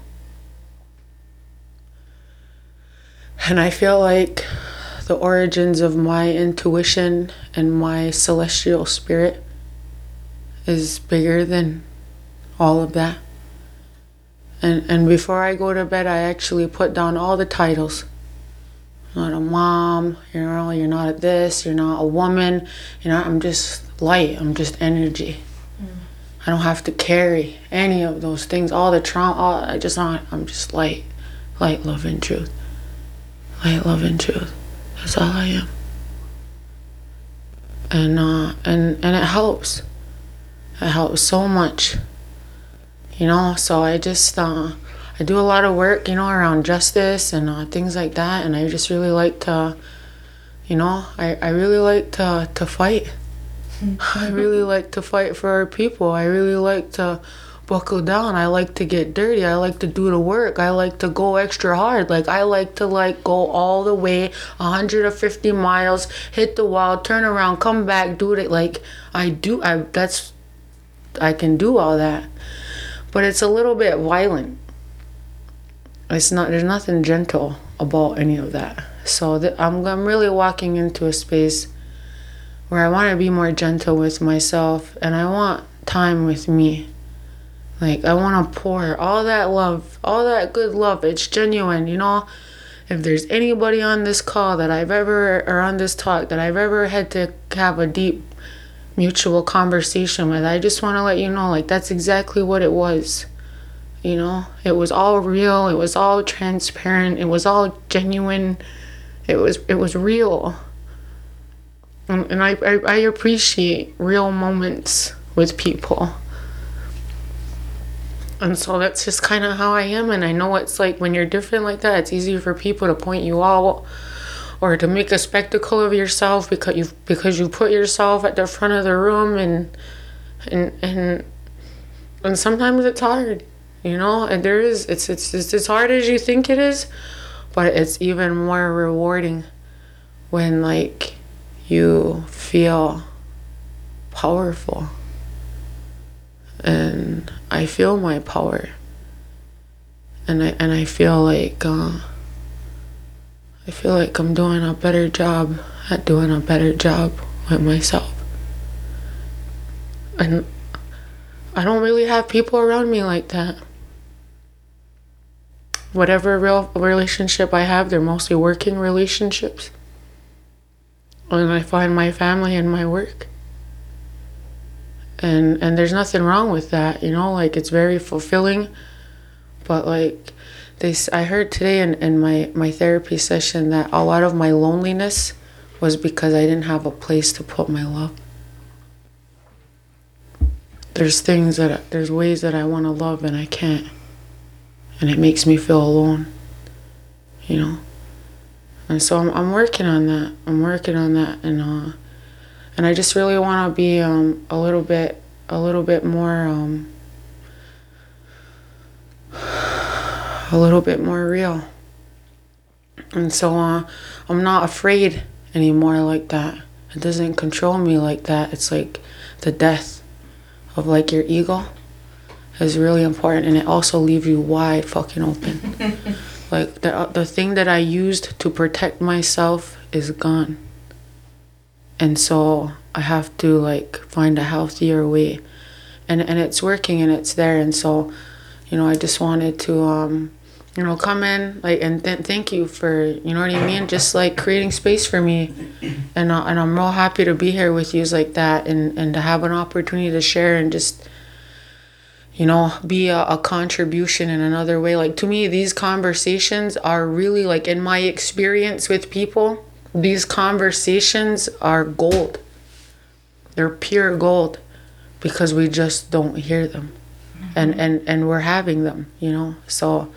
And I feel like the origins of my intuition and my celestial spirit is bigger than all of that. And and before I go to bed, I actually put down all the titles. Not a mom, you know, you're not a this, you're not a woman, you know, I'm just light, I'm just energy. I don't have to carry any of those things, all the trauma, all, I just not, I'm just light, light, love, and truth. Light, love, and truth. That's all I am. And uh, and and it helps. It helps so much. You know, so I just uh, I do a lot of work, you know, around justice and uh, things like that, and I just really like to, you know, I, I really like to to fight. [laughs] I really [laughs] like to fight for our people. I really like to buckle down. I like to get dirty. I like to do the work. I like to go extra hard. Like I like to like go all the way 150 miles, hit the wall, turn around, come back, do it like I do I that's I can do all that. But it's a little bit violent. It's not there's nothing gentle about any of that. So th- I'm I'm really walking into a space where I want to be more gentle with myself and I want time with me. Like, I want to pour all that love, all that good love. It's genuine, you know? If there's anybody on this call that I've ever, or on this talk, that I've ever had to have a deep mutual conversation with, I just want to let you know, like, that's exactly what it was. You know? It was all real, it was all transparent, it was all genuine, it was, it was real. And, and I, I, I appreciate real moments with people. And so that's just kind of how I am. And I know it's like when you're different like that, it's easy for people to point you out or to make a spectacle of yourself because you because you put yourself at the front of the room and and and and sometimes it's hard, you know. And there is it's it's it's as hard as you think it is, but it's even more rewarding when like you feel powerful. And I feel my power. And I and I feel like uh, I feel like I'm doing a better job at doing a better job with myself. And I don't really have people around me like that whatever real relationship I have they're mostly working relationships and I find my family in my work. And and there's nothing wrong with that, you know, like it's very fulfilling. But like they I heard today in, in my, my therapy session that a lot of my loneliness was because I didn't have a place to put my love. There's things that there's ways that I want to love and I can't. And it makes me feel alone. You know? and so I'm, I'm working on that i'm working on that and uh and i just really want to be um a little bit a little bit more um a little bit more real and so uh i'm not afraid anymore like that it doesn't control me like that it's like the death of like your ego is really important and it also leaves you wide fucking open [laughs] like the the thing that I used to protect myself is gone. And so I have to like find a healthier way. And and it's working and it's there and so you know, I just wanted to um you know, come in like and th- thank you for you know what I mean, just like creating space for me, and uh, and I'm real happy to be here with you like that, and and to have an opportunity to share and just you know be a, a, contribution in another way. Like to me these conversations are really like in my experience with people these conversations are gold. They're pure gold because we just don't hear them. Mm-hmm. and and and we're having them you know? So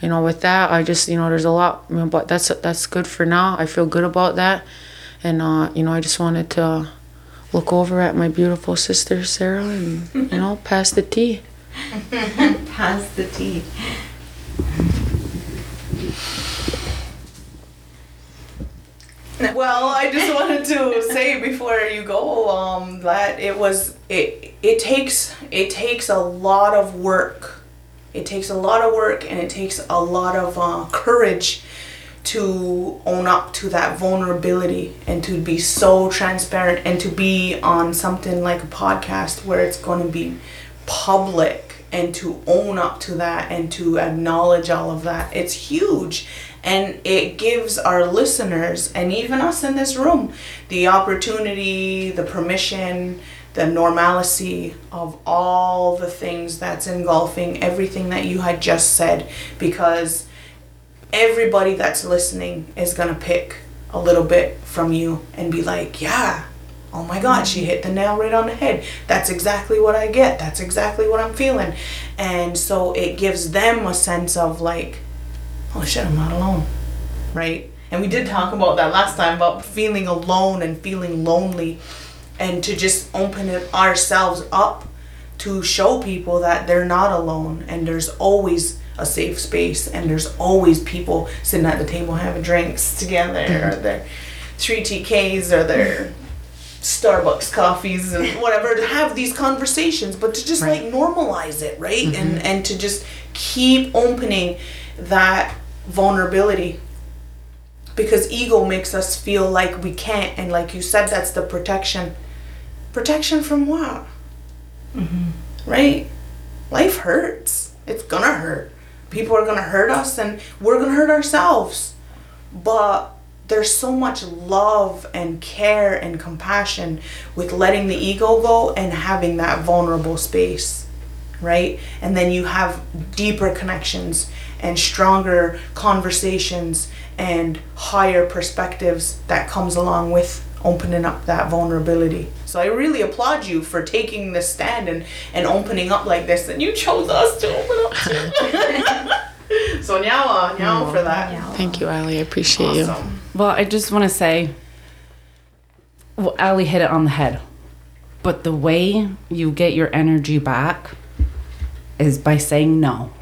you know with that i just you know there's a lot I mean, but that's that's good for now. I feel good about that. And uh you know i just wanted to look over at my beautiful sister sarah and you know pass the tea [laughs] Pass the tea. Well, I just wanted to say before you go um, that it was it it takes it takes a lot of work. It takes a lot of work and it takes a lot of uh, courage to own up to that vulnerability and to be so transparent and to be on something like a podcast where it's going to be public and to own up to that and to acknowledge all of that. It's huge and it gives our listeners and even us in this room the opportunity, the permission, the normalcy of all the things that's engulfing everything that you had just said because everybody that's listening is going to pick a little bit from you and be like, yeah, oh my God, she hit the nail right on the head. That's exactly what I get. That's exactly what I'm feeling. And so it gives them a sense of like, oh shit, I'm not alone. Right? And we did talk about that last time about feeling alone and feeling lonely and to just open it ourselves up to show people that they're not alone and there's always a safe space and there's always people sitting at the table having drinks together or mm-hmm. their three TKs or their Starbucks coffees and [laughs] whatever to have these conversations but to just like normalize it right? Mm-hmm. And and to just keep opening that vulnerability. Because ego makes us feel like we can't and like you said that's the protection. Protection from what? Mm-hmm. Right? Life hurts. It's gonna hurt. People are gonna hurt us and we're gonna hurt ourselves. But there's so much love and care and compassion with letting the ego go and having that vulnerable space right? And then you have deeper connections and stronger conversations and higher perspectives that comes along with opening up that vulnerability. So i really applaud you for taking this stand and and opening up like this and you chose us to open up to [laughs] [laughs] so now uh, now for that. Thank you, Allie. I appreciate you. Well, I just want to say, well, Allie hit it on the head. But the way you get your energy back is by saying no.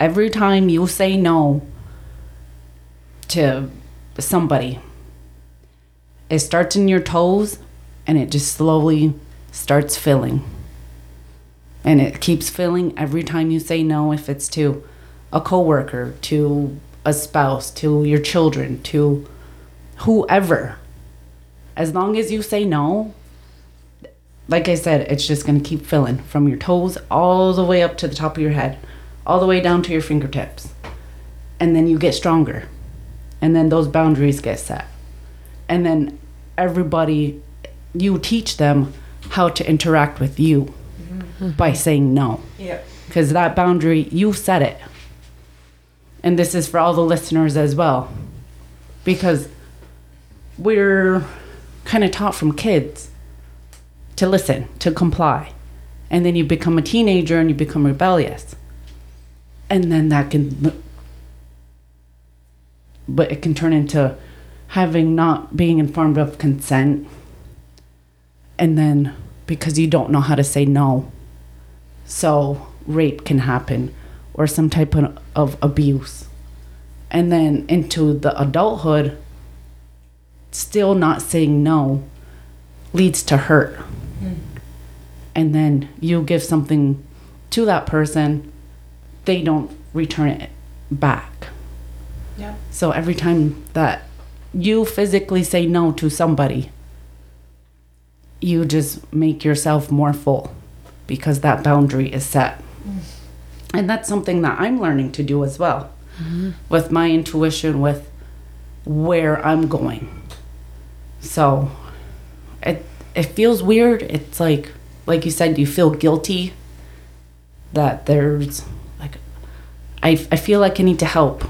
Every time you say no to somebody, it starts in your toes and it just slowly starts filling. And it keeps filling every time you say no, if it's to a coworker, to a spouse, to your children, to whoever. As long as you say no, like I said, it's just going to keep filling from your toes all the way up to the top of your head, all the way down to your fingertips. And then you get stronger. And then those boundaries get set. And then everybody, you teach them how to interact with you mm-hmm. by saying no yeah because that boundary you set it and this is for all the listeners as well. Because we're kind of taught from kids to listen to comply. And then you become a teenager and you become rebellious. And then that can but it can turn into having not being informed of consent. And then because you don't know how to say no. So rape can happen or some type of, of abuse. And then into the adulthood, still not saying no leads to hurt. Hmm. And then you give something to that person, they don't return it back. yeah So every time that you physically say no to somebody, you just make yourself more full because that boundary is set. Mm. And that's something that I'm learning to do as well mm-hmm. with my intuition, with where I'm going. So it it feels weird. It's like like you said, you feel guilty that there's like I, I feel like I need to help,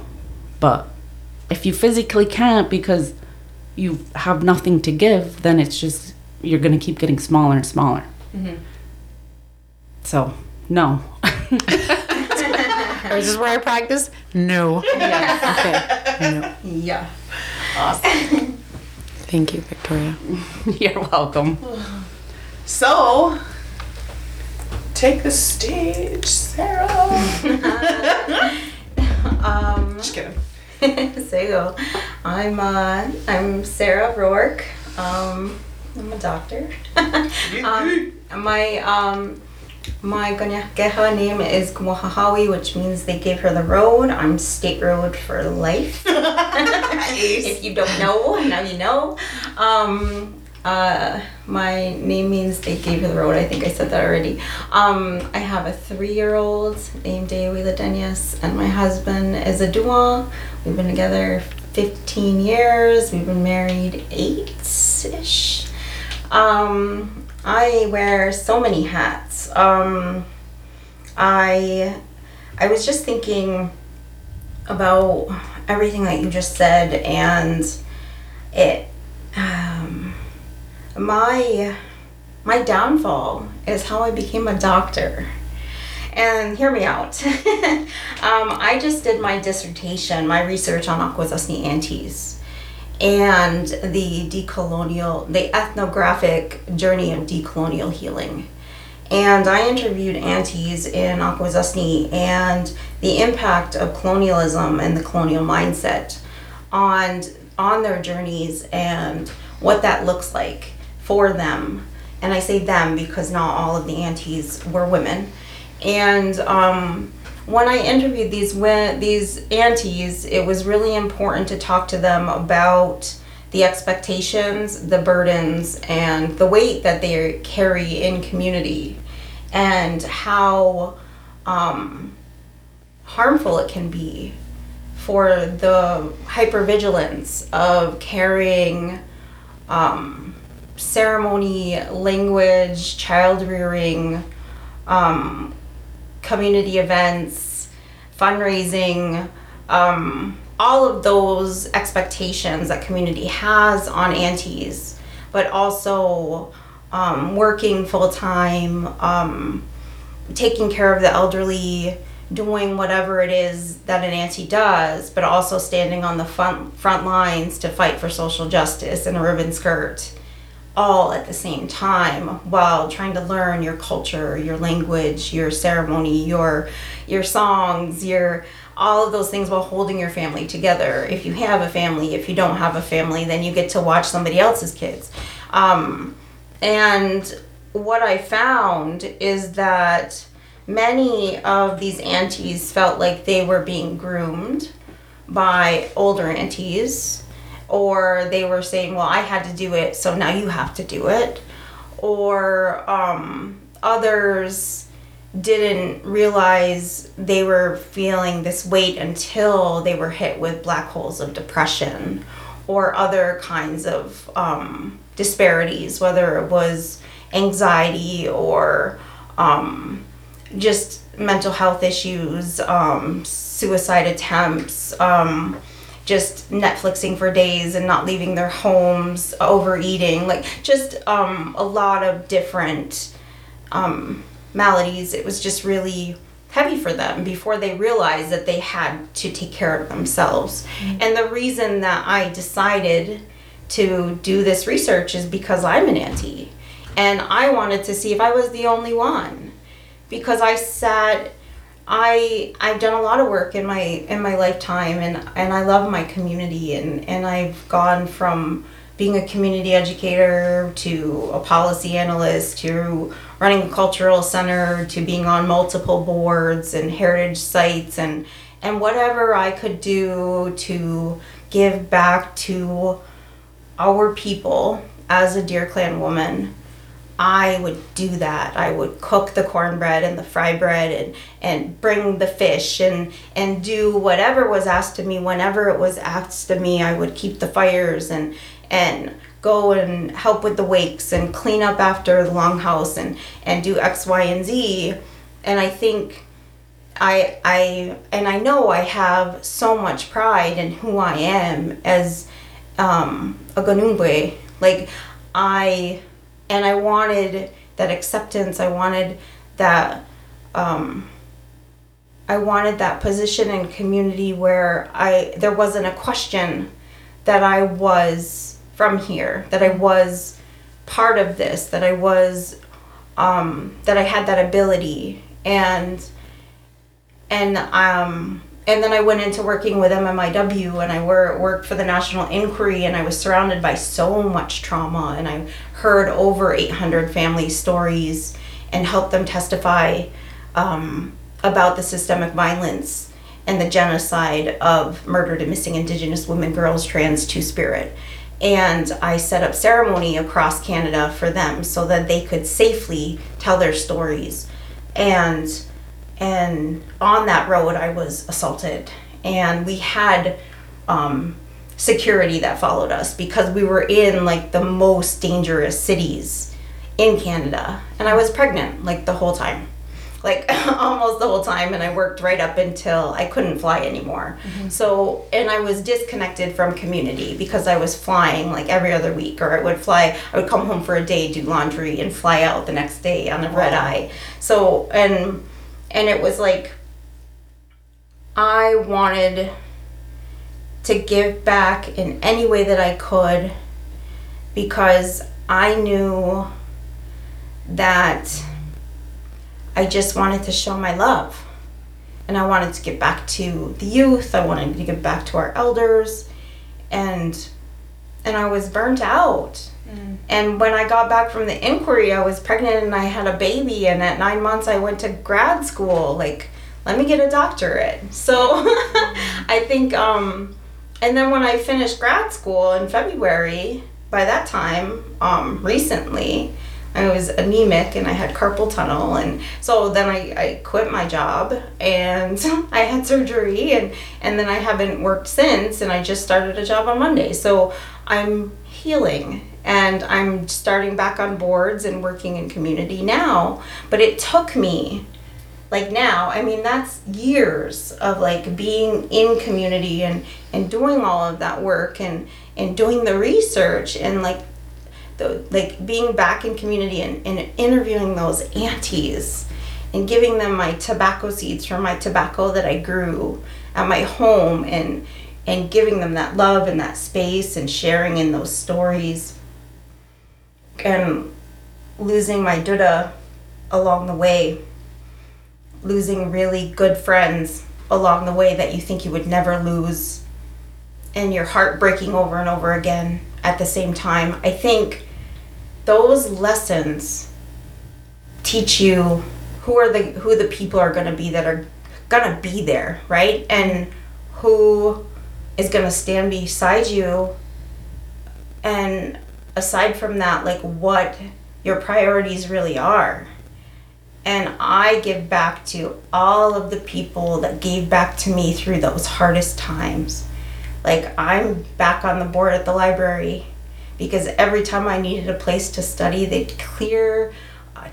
but if you physically can't because you have nothing to give, then it's just you're gonna keep getting smaller and smaller. Mm-hmm. So no, [laughs] [laughs] Is this where I practice? No. Okay. No. Yeah. awesome [laughs] Thank you, Viktoria. [laughs] you're welcome. So, take the stage, Sarah. Um, Just kidding. so I'm uh, I'm Sarah Rourke. Um, I'm a doctor. um, my um, my Ganyakeha name is Gwahahawi, which means they gave her the road. I'm state road for life. [laughs] if you don't know, now you know. Um, uh, my name means they gave her the road. I think I said that already. Um, I have a three-year-old named Deowila Denyas, and my husband is a Dua. We've been together 15 years. We've been married eight-ish. Um, I wear so many hats. Um, I I was just thinking about everything that you just said, and it um, my my downfall is how I became a doctor. And hear me out. [laughs] um, I just did my dissertation, my research on Akwesasne Antes and the decolonial, the ethnographic journey of decolonial healing. And I interviewed aunties in Akwesasne and the impact of colonialism and the colonial mindset on on their journeys and what that looks like for them. And I say them because not all of the aunties were women. And um, when I interviewed these wen- these aunties, it was really important to talk to them about the expectations, the burdens, and the weight that they carry in community, and how um, harmful it can be for the hypervigilance of carrying um, ceremony, language, child rearing, um, community events, fundraising, um, all of those expectations that community has on aunties, but also um, working full time, um, taking care of the elderly, doing whatever it is that an auntie does, but also standing on the front front lines to fight for social justice in a ribbon skirt all at the same time while trying to learn your culture, your language, your ceremony, your your songs, your all of those things while holding your family together. If you have a family, if you don't have a family, then you get to watch somebody else's kids. Um, and what I found is that many of these aunties felt like they were being groomed by older aunties or they were saying, "Well, I had to do it, so now you have to do it," or um, others didn't realize they were feeling this weight until they were hit with black holes of depression or other kinds of um, disparities, whether it was anxiety or um, just mental health issues, um, suicide attempts um, just Netflixing for days and not leaving their homes, overeating, like just um, a lot of different um, maladies. It was just really heavy for them before they realized that they had to take care of themselves. And the reason that I decided to do this research is because I'm an auntie and I wanted to see if I was the only one because I sat I I've done a lot of work in my in my lifetime and and I love my community and and I've gone from being a community educator to a policy analyst to running a cultural center to being on multiple boards and heritage sites and and whatever I could do to give back to our people as a Deer Clan woman I would do that. I would cook the cornbread and the fry bread and, and bring the fish and, and do whatever was asked of me whenever it was asked of me. I would keep the fires and, and go and help with the wakes and clean up after the longhouse and, and do X, Y, and Z. And I think I, I, and I know I have so much pride in who I am as um, a Ganungwe. Like, I and I wanted that acceptance. I wanted that. Um, I wanted that position in community where I there wasn't a question that I was from here, that I was part of this, that I was um, that I had that ability and and um and then I went into working with MMIW and I wor- worked for the National Inquiry and I was surrounded by so much trauma and I heard over 800 family stories and helped them testify um, about the systemic violence and the genocide of murdered and missing Indigenous women, girls, trans, Two Spirit. And I set up ceremony across Canada for them so that they could safely tell their stories. And and on that road i was assaulted. And we had um, security that followed us because we were in like the most dangerous cities in canada. And i was pregnant like the whole time. Like [laughs] almost the whole time. And i worked right up until i couldn't fly anymore. So and i was disconnected from community because i was flying like every other week. Or i would fly i would come home for a day do laundry and fly out the next day on a red eye. So and and it was like I wanted to give back in any way that I could because I knew that I just wanted to show my love. And I wanted to give back to the youth. I wanted to give back to our elders. And and I was burnt out. And when I got back from the inquiry, I was pregnant and I had a baby. And at nine months, I went to grad school. Like, let me get a doctorate. [laughs] So [laughs] I think, um, and then when I finished grad school in February, by that time, um, recently, I was anemic and I had carpal tunnel. And so then I, I quit my job and [laughs] I had surgery and, and then I haven't worked since. And I just started a job on Monday. So I'm healing and I'm starting back on boards and working in community now. But it took me like now, I mean that's years of like being in community and and doing all of that work and and doing the research and like the like being back in community and, and interviewing those aunties and giving them my tobacco seeds from my tobacco that I grew at my home and and giving them that love and that space and sharing in those stories and losing my Duda along the way, losing really good friends along the way that you think you would never lose, and your heart breaking over and over again at the same time. I think those lessons teach you who are the who the people are going to be that are going to be there, right? And who is going to stand beside you and aside from that like what your priorities really are. And i give back to all of the people that gave back to me through those hardest times. Like i'm back on the board at the library because every time i needed a place to study they'd clear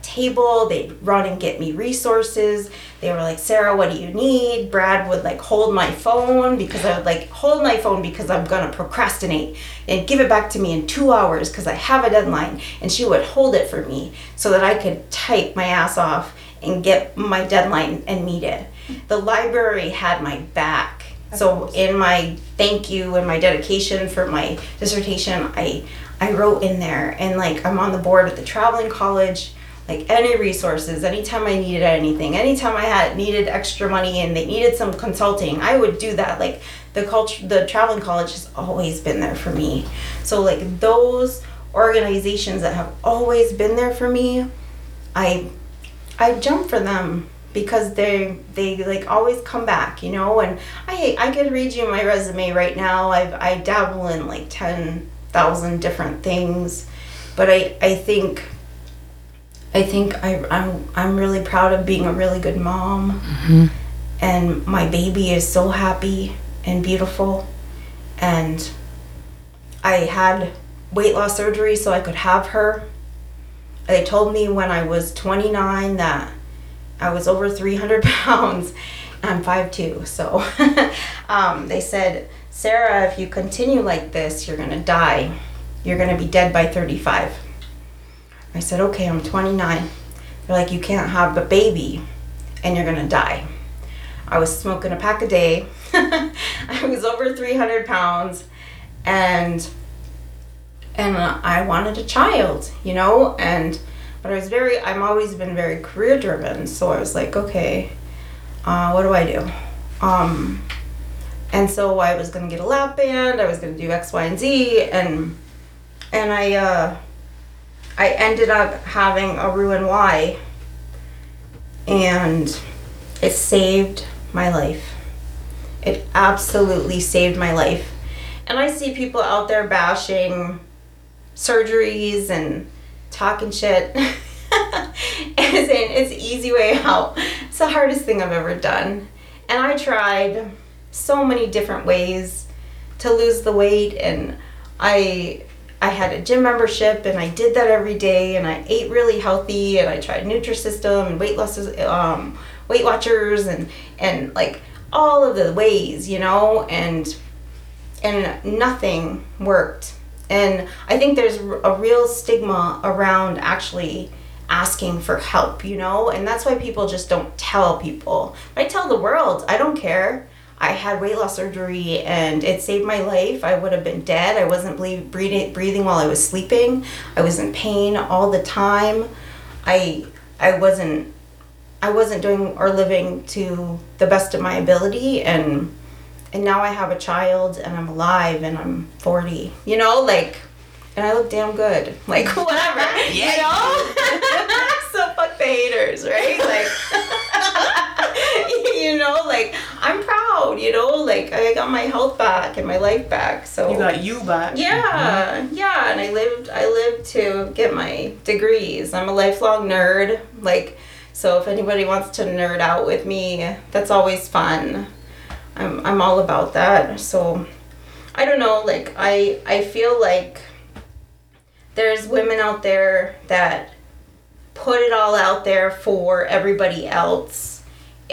table they'd run and get me resources. They were like sarah what do you need? Brad would like hold my phone because i would like hold my phone because i'm gonna procrastinate and give it back to me in two hours because i have a deadline. And she would hold it for me so that i could type my ass off and get my deadline and meet it. The library had my back. So in my thank you and my dedication for my dissertation i i wrote in there and like i'm on the board at the traveling college like any resources anytime i needed anything anytime i had needed extra money and they needed some consulting i would do that. Like the culture the traveling college has always been there for me. So like those organizations that have always been there for me i i jump for them because they they like always come back you know? And i i could read you my resume right now. I've i dabble in like 10,000 different things. But i i think I think I, I'm, I'm really proud of being a really good mom. And my baby is so happy and beautiful. And I had weight loss surgery so I could have her. They told me when I was 29 that I was over 300 [laughs] pounds. I'm 5'2. So [laughs] um, they said, Sarah, if you continue like this, you're going to die. You're going to be dead by 35. I said, okay, I'm 29. They're like, you can't have a baby and you're gonna die. I was smoking a pack a day. [laughs] I was over 300 pounds and and I wanted a child, you know, and but I was very I'm always been very career driven, so I was like, okay, uh, what do I do? Um, and so I was gonna get a lap band. I was gonna do X, Y, and Z, and and I uh, I ended up having a Roux-en-Y, and it saved my life. It absolutely saved my life. And I see people out there bashing surgeries and talking shit [laughs] it's an easy way out. It's the hardest thing I've ever done. And I tried so many different ways to lose the weight and I I had a gym membership and I did that every day and I ate really healthy and I tried Nutrisystem and weight loss um, Weight Watchers and and like all of the ways, you know, and and nothing worked. And I think there's a real stigma around actually asking for help, you know, and that's why people just don't tell people. I tell the world, I don't care. I had weight loss surgery and it saved my life. I would have been dead. I wasn't breathing breathing while I was sleeping. I was in pain all the time. I I wasn't I wasn't doing or living to the best of my ability and and now I have a child and I'm alive and I'm 40. You know, like and I look damn good. [laughs] Like whatever. [laughs] yeah. You know? [laughs] so fuck the haters, right? Like [laughs] you know, like I'm proud, you know, like I got my health back and my life back. So You got you back. Yeah. Mm-hmm. Yeah, and I lived I lived to get my degrees. I'm a lifelong nerd. Like so if anybody wants to nerd out with me, that's always fun. I'm I'm all about that. So I don't know, like I I feel like there's women out there that put it all out there for everybody else.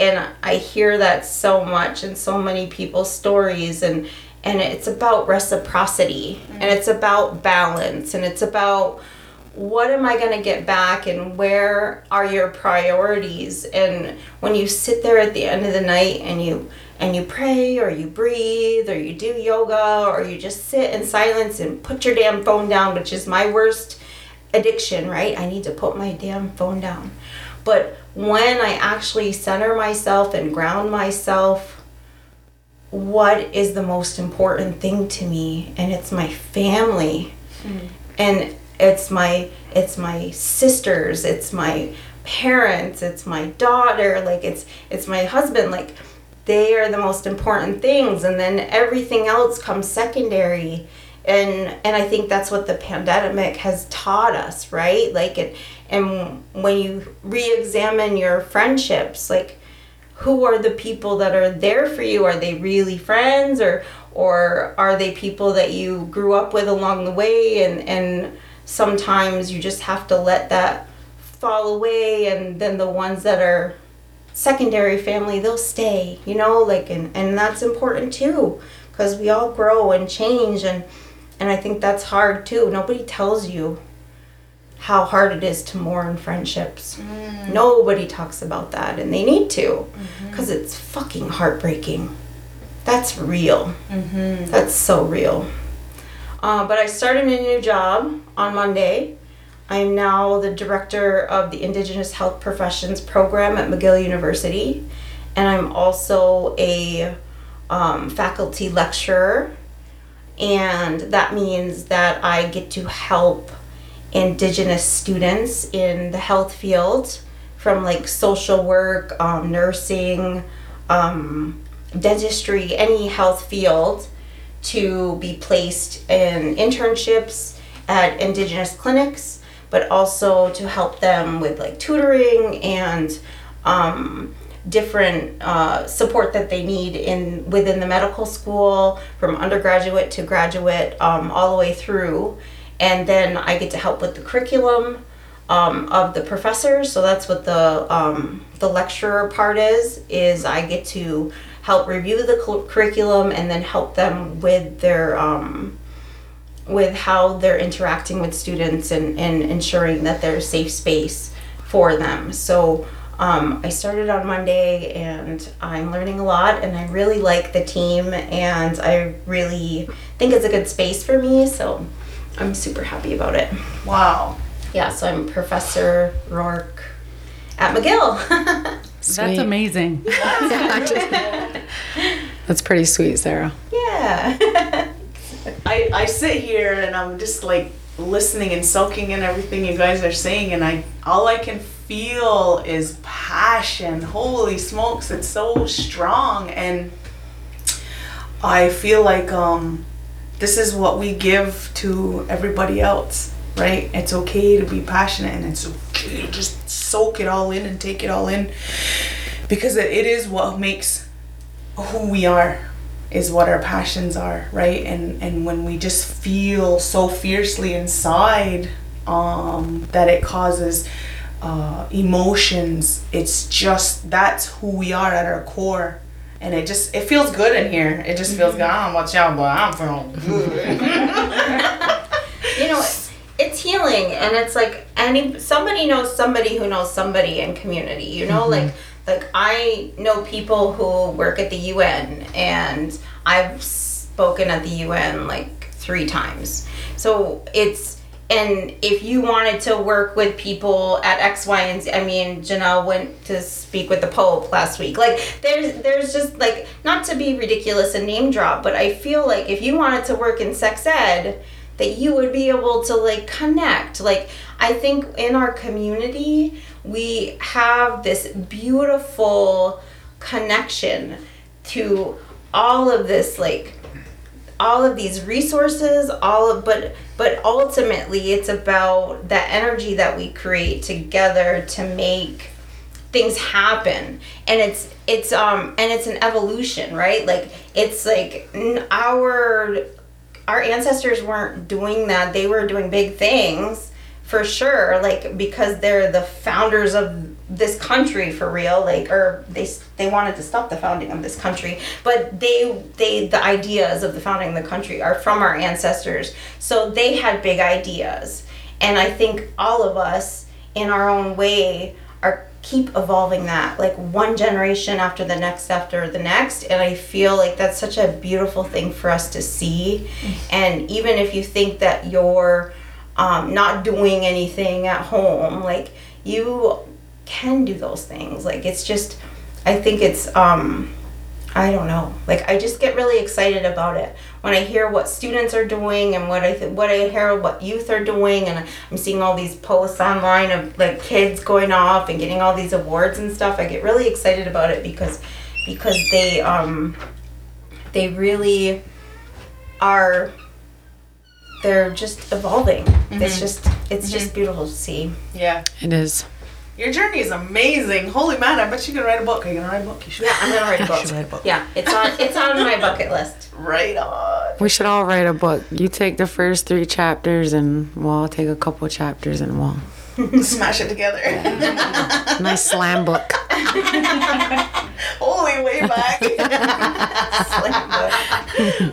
And I hear that so much in so many people's stories and and it's about reciprocity mm-hmm. and it's about balance and it's about what am I going to get back and where are your priorities? And when you sit there at the end of the night and you and you pray or you breathe or you do yoga or you just sit in silence and put your damn phone down, which is my worst addiction, right? I need to put my damn phone down. But when I actually center myself and ground myself, what is the most important thing to me? And it's my family. Mm. And it's my it's my sisters it's my parents it's my daughter like it's it's my husband like they are the most important things and then everything else comes secondary and and i think that's what the pandemic has taught us right? Like it and when you re-examine your friendships like who are the people that are there for you? Are they really friends or or are they people that you grew up with along the way? And and sometimes you just have to let that fall away and then the ones that are secondary family they'll stay you know? Like and, and that's important too because we all grow and change and and i think that's hard too nobody tells you how hard it is to mourn friendships mm. nobody talks about that and they need to because mm-hmm. it's fucking heartbreaking that's real mm-hmm. that's so real uh, but I started a new job on Monday. I am now the director of the Indigenous Health Professions program at McGill University, and I'm also a um, faculty lecturer. And that means that I get to help Indigenous students in the health field from like social work, um, nursing, um, dentistry, any health field to be placed in internships at Indigenous clinics, but also to help them with like tutoring and um, different uh, support that they need in within the medical school from undergraduate to graduate um, all the way through and then i get to help with the curriculum um, of the professors so that's what the um, the lecturer part is is i get to help review the curriculum and then help them with their um, with how they're interacting with students and, and ensuring that there's safe space for them. So um, I started on Monday and I'm learning a lot and I really like the team and I really think it's a good space for me. So I'm super happy about it. Wow. Yeah, so I'm Professor Rourke at McGill. [laughs] That's amazing. [laughs] [laughs] That's pretty sweet, Sarah. Yeah. I, I sit here and I'm just like listening and soaking in everything you guys are saying and I all I can feel is passion. Holy smokes, it's so strong and I feel like um this is what we give to everybody else, right? It's okay to be passionate and it's okay to just soak it all in and take it all in because it, is what makes who we are is what our passions are right and and when we just feel so fiercely inside um that it causes uh emotions. It's just that's who we are at our core. And it just it feels good in here. It just feels good. I don't about y'all but i'm feeling good. [laughs] You know it's healing. And it's like any somebody knows somebody who knows somebody in community you know? Like like i know people who work at the un and i've spoken at the un like three times. So it's and if you wanted to work with people at X, Y, and Z, I mean, Jonelle went to speak with the Pope last week. Like, there's, there's just like not to be ridiculous and name drop, but I feel like if you wanted to work in sex ed, that you would be able to like connect. Like, I think in our community, we have this beautiful connection to all of this, like, all of these resources all of but but ultimately it's about that energy that we create together to make things happen. And it's it's um and it's an evolution right? Like it's like our our ancestors weren't doing that. They were doing big things for sure like because they're the founders of this country for real like or they they wanted to stop the founding of this country but they they the ideas of the founding of the country are from our ancestors. So they had big ideas. And i think all of us in our own way are keep evolving that like one generation after the next after the next. And i feel like that's such a beautiful thing for us to see. And even if you think that you're um, not doing anything at home like you can do those things. Like it's just i think it's um i don't know. Like i just get really excited about it. When i hear what students are doing and what i th- what i hear what youth are doing and i'm seeing all these posts online of like kids going off and getting all these awards and stuff i get really excited about it because because they um they really are they're just evolving. It's just it's just beautiful to see. Yeah. It is. Your journey is amazing. Holy man i bet you can write a book. Are you gonna write a book? You should. Yeah i'm gonna write a [laughs] You book. should write a book. Yeah it's on it's on my bucket list. Right on. We should all write a book. You take the first three chapters, and we'll all take a couple chapters, and we'll [laughs] smash it together. [laughs] Nice slam book. Holy way back.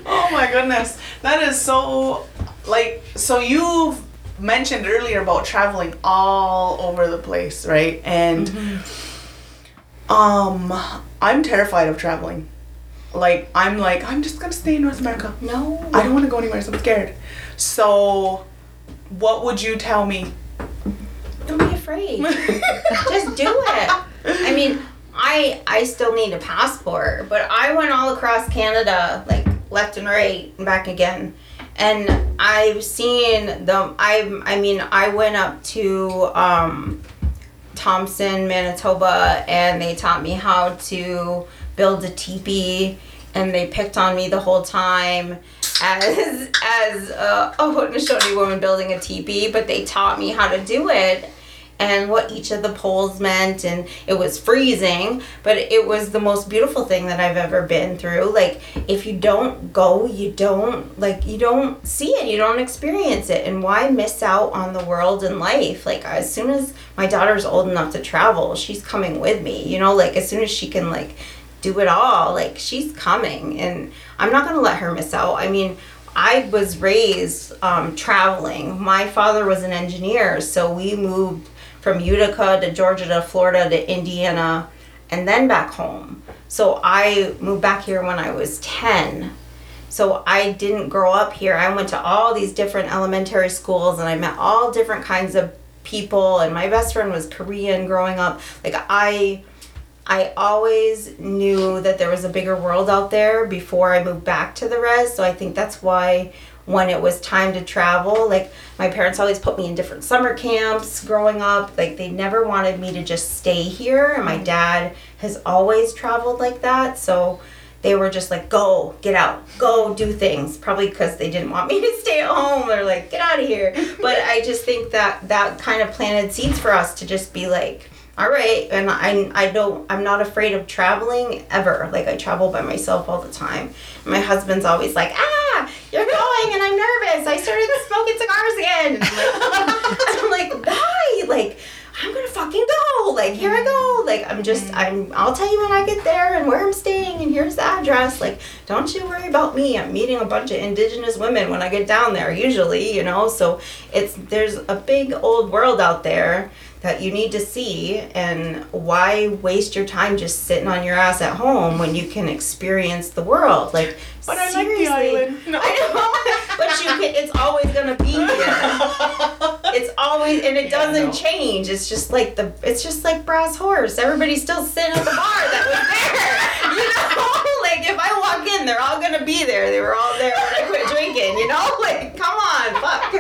oh my goodness. That is so like so you've mentioned earlier about traveling all over the place, right? And um I'm terrified of traveling. Like I'm like I'm just going to stay in North America. no I don't want to go anywhere, so I'm scared. So what would you tell me? don't be afraid [laughs] just do it i mean i i still need a passport but i went all across canada like left and right and back again and i've seen the i i mean i went up to um thompson manitoba and they taught me how to build a teepee and they picked on me the whole time as as a, a Haudenosaunee woman building a teepee, but they taught me how to do it and what each of the poles meant and it was freezing but it was the most beautiful thing that i've ever been through. Like if you don't go you don't like you don't see it you don't experience it and why miss out on the world and life? Like as soon as my daughter's old enough to travel she's coming with me you know? Like as soon as she can like do it all like she's coming and i'm not gonna let her miss out. I mean I was raised um, traveling. My father was an engineer, so we moved from Utica to Georgia to Florida to Indiana and then back home. So I moved back here when I was 10. So I didn't grow up here. I went to all these different elementary schools and I met all different kinds of people and my best friend was Korean growing up. Like I I always knew that there was a bigger world out there before I moved back to the res. So I think that's why when it was time to travel, like my parents always put me in different summer camps growing up. Like they never wanted me to just stay here. And my dad has always traveled like that. So they were just like, go, get out, go do things. Probably because they didn't want me to [laughs] stay at home. They're like, get out of here. But I just think that that kind of planted seeds for us to just be like, all right and i i don't i'm not afraid of traveling ever like i travel by myself all the time my husband's always like ah you're going and i'm nervous. I started smoking cigars again. I'm [laughs] like i'm like why? Like i'm gonna fucking go. Like here i go. Like i'm just mm-hmm. i'm i'll tell you when i get there and where i'm staying and here's the address. Like don't you worry about me. I'm meeting a bunch of indigenous women when i get down there usually you know? So it's there's a big old world out there that you need to see and why waste your time just sitting on your ass at home when you can experience the world like But I like the island. No. [laughs] I know, but you can, it's always gonna be here. [laughs] It's always, and it Yeah, doesn't know. change. It's just like the, it's just like brass horse. Everybody's still sitting at the bar that was there. You know, [laughs] like if I walk in, they're all gonna be there. They were all there when I quit drinking. You know, like come on, fuck.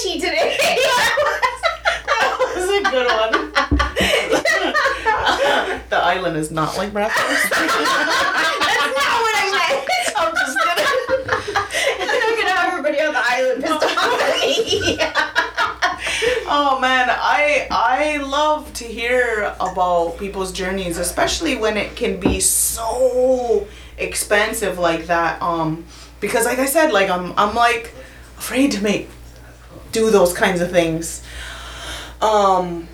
I told you I'm today. That was a good one. the island is not like Bradford. [laughs] That's not what I meant. I'm just kidding. I'm gonna have everybody on the island pissed off at me. Oh man, I I love to hear about people's journeys, especially when it can be so expensive like that. Um, because like I said, like I'm I'm like afraid to make do those kinds of things. Um,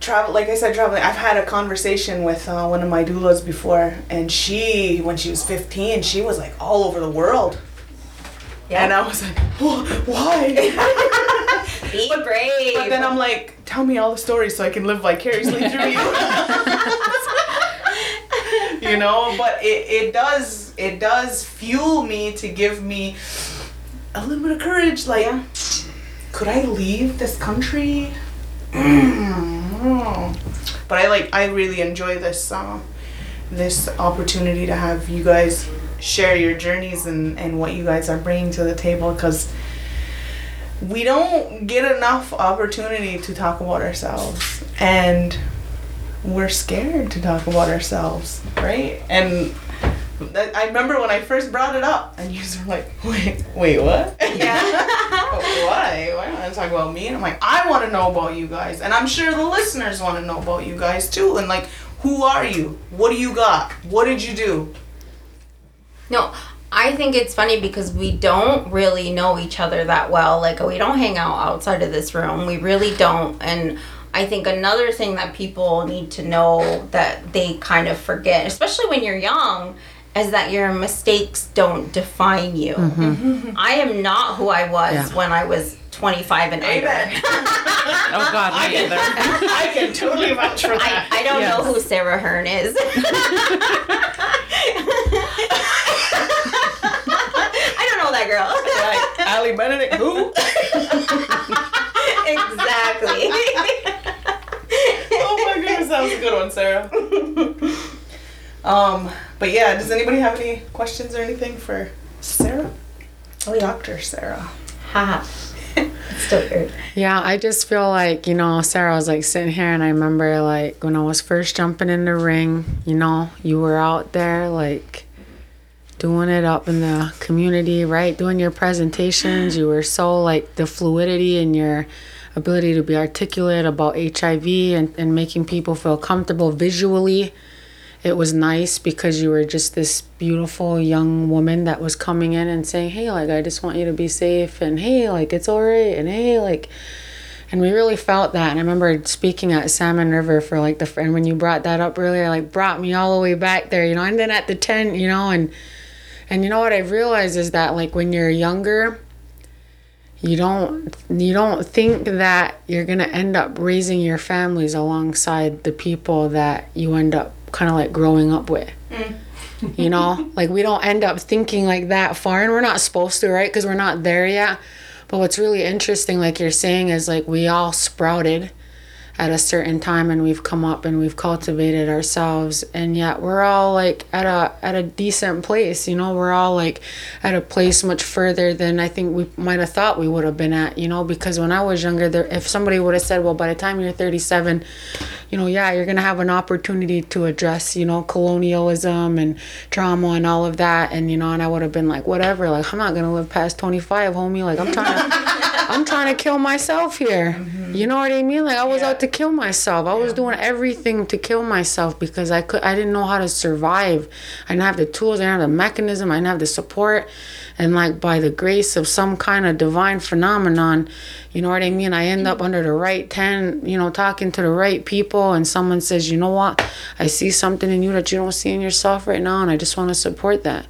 travel like I said, traveling. I've had a conversation with uh, one of my doulas before, and she, when she was fifteen, she was like all over the world, Yeah. and I was like, "Wh- why? [laughs] Be brave. But then I'm like, tell me all the stories so I can live vicariously through you. [laughs] you know, but it, it does it does fuel me to give me a little bit of courage. Like, Yeah. could I leave this country? but I like I really enjoy this uh, this opportunity to have you guys share your journeys and, and what you guys are bringing to the table because we don't get enough opportunity to talk about ourselves and we're scared to talk about ourselves right and I I remember when I first brought it up and you were like wait wait what [laughs] Yeah. why why don't I talk about me and I'm like I want to know about you guys and I'm sure the listeners want to know about you guys too and like who are you what do you got what did you do No, I think it's funny because we don't really know each other that well. Like, we don't hang out outside of this room. We really don't. And I think another thing that people need to know that they kind of forget, especially when you're young, is that your mistakes don't define you. Mm-hmm. Mm-hmm. I am not who I was Yeah. when I was 25 and under. Amen. [laughs] Oh God, me either. I can totally vouch for I, that I don't Yes. know who Sarah Hearn is. [laughs] I don't know that girl. like Allie Benedict who [laughs] exactly. oh my goodness, that was a good one, Sarah. Um, but yeah, does anybody have any questions or anything for Sarah? Oh, yeah. Dr. Sarah. Haha. [laughs] It's still weird. Yeah, I just feel like, you know, Sarah was like sitting here and I remember like when I was first jumping in the ring, you know, you were out there like doing it up in the community, right? Doing your presentations. You were so like the fluidity in your ability to be articulate about HIV and, and making people feel comfortable visually. It was nice because you were just this beautiful young woman that was coming in and saying, Hey, like, I just want you to be safe, and hey, like, it's all right, and hey, like, and we really felt that. And I remember speaking at Salmon River for like the and when you brought that up earlier, like brought me all the way back there, you know. And then at the tent, you know, and and you know what I realized is that like when you're younger, you don't you don't think that you're gonna end up raising your families alongside the people that you end up kind of like growing up with. Mm. You know, [laughs] like we don't end up thinking like that far, and we're not supposed to, right? Because we're not there yet. But what's really interesting, like you're saying, is like we all sprouted at a certain time and we've come up and we've cultivated ourselves. And yet we're all like at a at a decent place you know? We're all like at a place much further than i think we might have thought we would have been at you know? Because when i was younger there if somebody would have said well by the time you're 37 you know yeah you're gonna have an opportunity to address you know colonialism and trauma and all of that and you know and i would have been like whatever like i'm not gonna live past 25 homie like i'm trying [laughs] to I'm trying to kill myself here. Mm-hmm. You know what I mean? Like I was Yeah. out to kill myself. I was doing everything to kill myself because I could I didn't know how to survive. I didn't have the tools, I didn't have the mechanism, I didn't have the support. And like by the grace of some kind of divine phenomenon, you know what I mean? I end up under the right ten, you know, talking to the right people and someone says, you know what? I see something in you that you don't see in yourself right now and I just want to support that.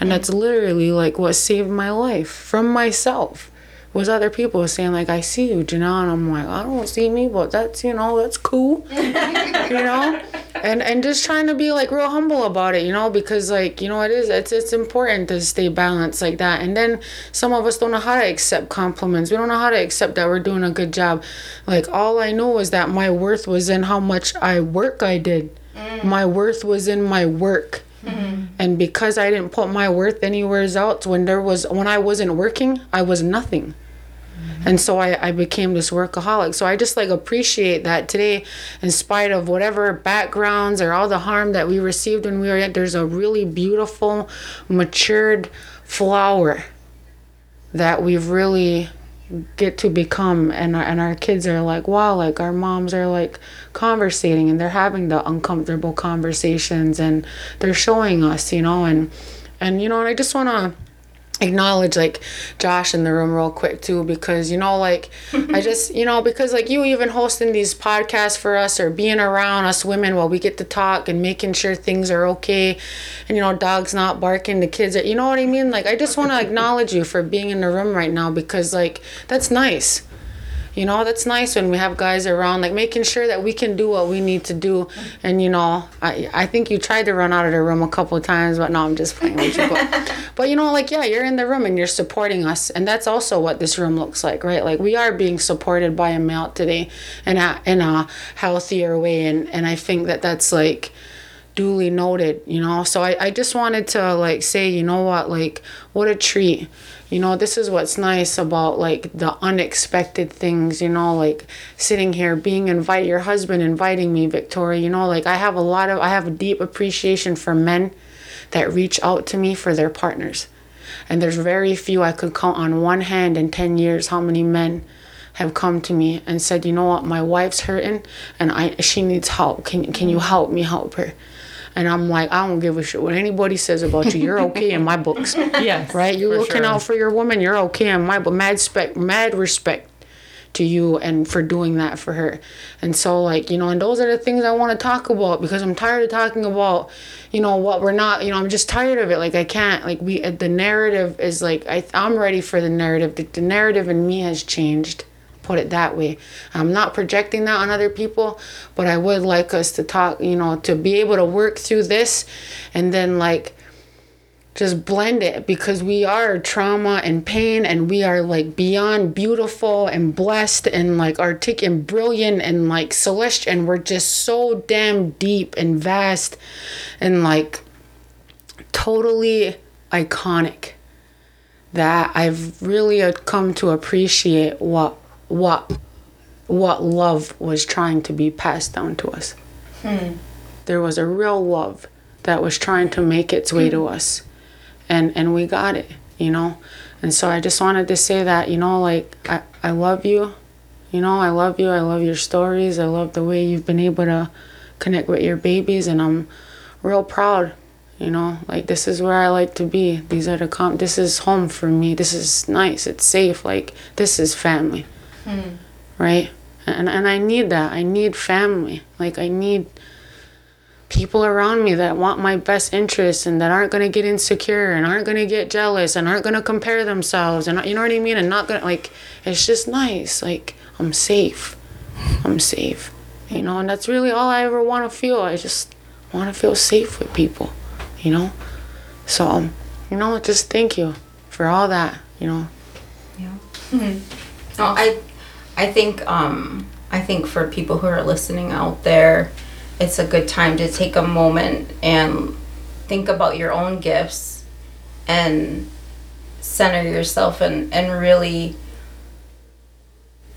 And that's mm-hmm. literally like what saved my life from myself was other people saying like I see you, Jonelle, and I'm like I don't see me, but that's you know that's cool, [laughs] you know, and and just trying to be like real humble about it, you know, because like you know it is it's it's important to stay balanced like that, and then some of us don't know how to accept compliments, we don't know how to accept that we're doing a good job, like all I know is that my worth was in how much I work I did, mm. my worth was in my work. Mm-hmm. And because I didn't put my worth anywhere else, when there was when I wasn't working, I was nothing. And so I, I became this workaholic. So I just like appreciate that today, in spite of whatever backgrounds or all the harm that we received when we were young, there's a really beautiful, matured flower that we've really get to become and our, and our kids are like wow like our moms are like conversating and they're having the uncomfortable conversations and they're showing us you know and and you know and I just want to acknowledge like Josh in the room real quick too because you know like I [laughs] just you know because like you even hosting these podcasts for us or being around us women while we get to talk and making sure things are okay and you know dogs not barking the kids are you know what I mean? Like I just want to [laughs] acknowledge you for being in the room right now because like that's nice you know that's nice when we have guys around like making sure that we can do what we need to do. And you know i i think you tried to run out of the room a couple of times but no i'm just playing with you. But, [laughs] but you know like yeah you're in the room and you're supporting us. And that's also what this room looks like right? Like we are being supported by a male today in a in a healthier way. And and i think that that's like duly noted you know? So I, I just wanted to like say you know what? Like what a treat you know this is what's nice about like the unexpected things you know like sitting here being invited your husband inviting me Viktoria you know like i have a lot of i have a deep appreciation for men that reach out to me for their partners. And there's very few i could count on one hand in 10 years how many men have come to me and said you know what? My wife's hurting and i she needs help. Can, can you help me help her and I'm like, I don't give a shit what anybody says about you. You're okay in my books. [laughs] Yes, Right? You're looking sure. out for your woman. You're okay in my book. Mad spec, mad respect to you and for doing that for her. And so like, you know, and those are the things I want to talk about because I'm tired of talking about, you know, what we're not, you know, I'm just tired of it. Like I can't, like we, the narrative is like, I, I'm ready for the narrative. The, the narrative in me has changed put it that way. I'm not projecting that on other people, but I would like us to talk, you know, to be able to work through this and then like just blend it because we are trauma and pain and we are like beyond beautiful and blessed and like artic and brilliant and like celestial and we're just so damn deep and vast and like totally iconic that I've really uh, come to appreciate what what what love was trying to be passed down to us. Hmm. There was a real love that was trying to make its way to hmm. us, and and we got it, you know. And so I just wanted to say that, you know, like I I love you, you know, I love you. I love your stories. I love the way you've been able to connect with your babies, and I'm real proud you know? Like this is where i like to be. These are the com this is home for me. This is nice. It's safe. Like this is family right? And and i need that. I need family. Like i need people around me that want my best interests and that aren't going to get insecure and aren't going to get jealous and aren't going to compare themselves and you know what i mean? And not going to like it's just nice. Like i'm safe. I'm safe. You know and that's really all i ever want to feel. I just want to feel safe with people you know? So um, you know just thank you for all that you know? Yeah. Hmm. [laughs] No, I, I think um, I think for people who are listening out there, it's a good time to take a moment and think about your own gifts and center yourself and, and really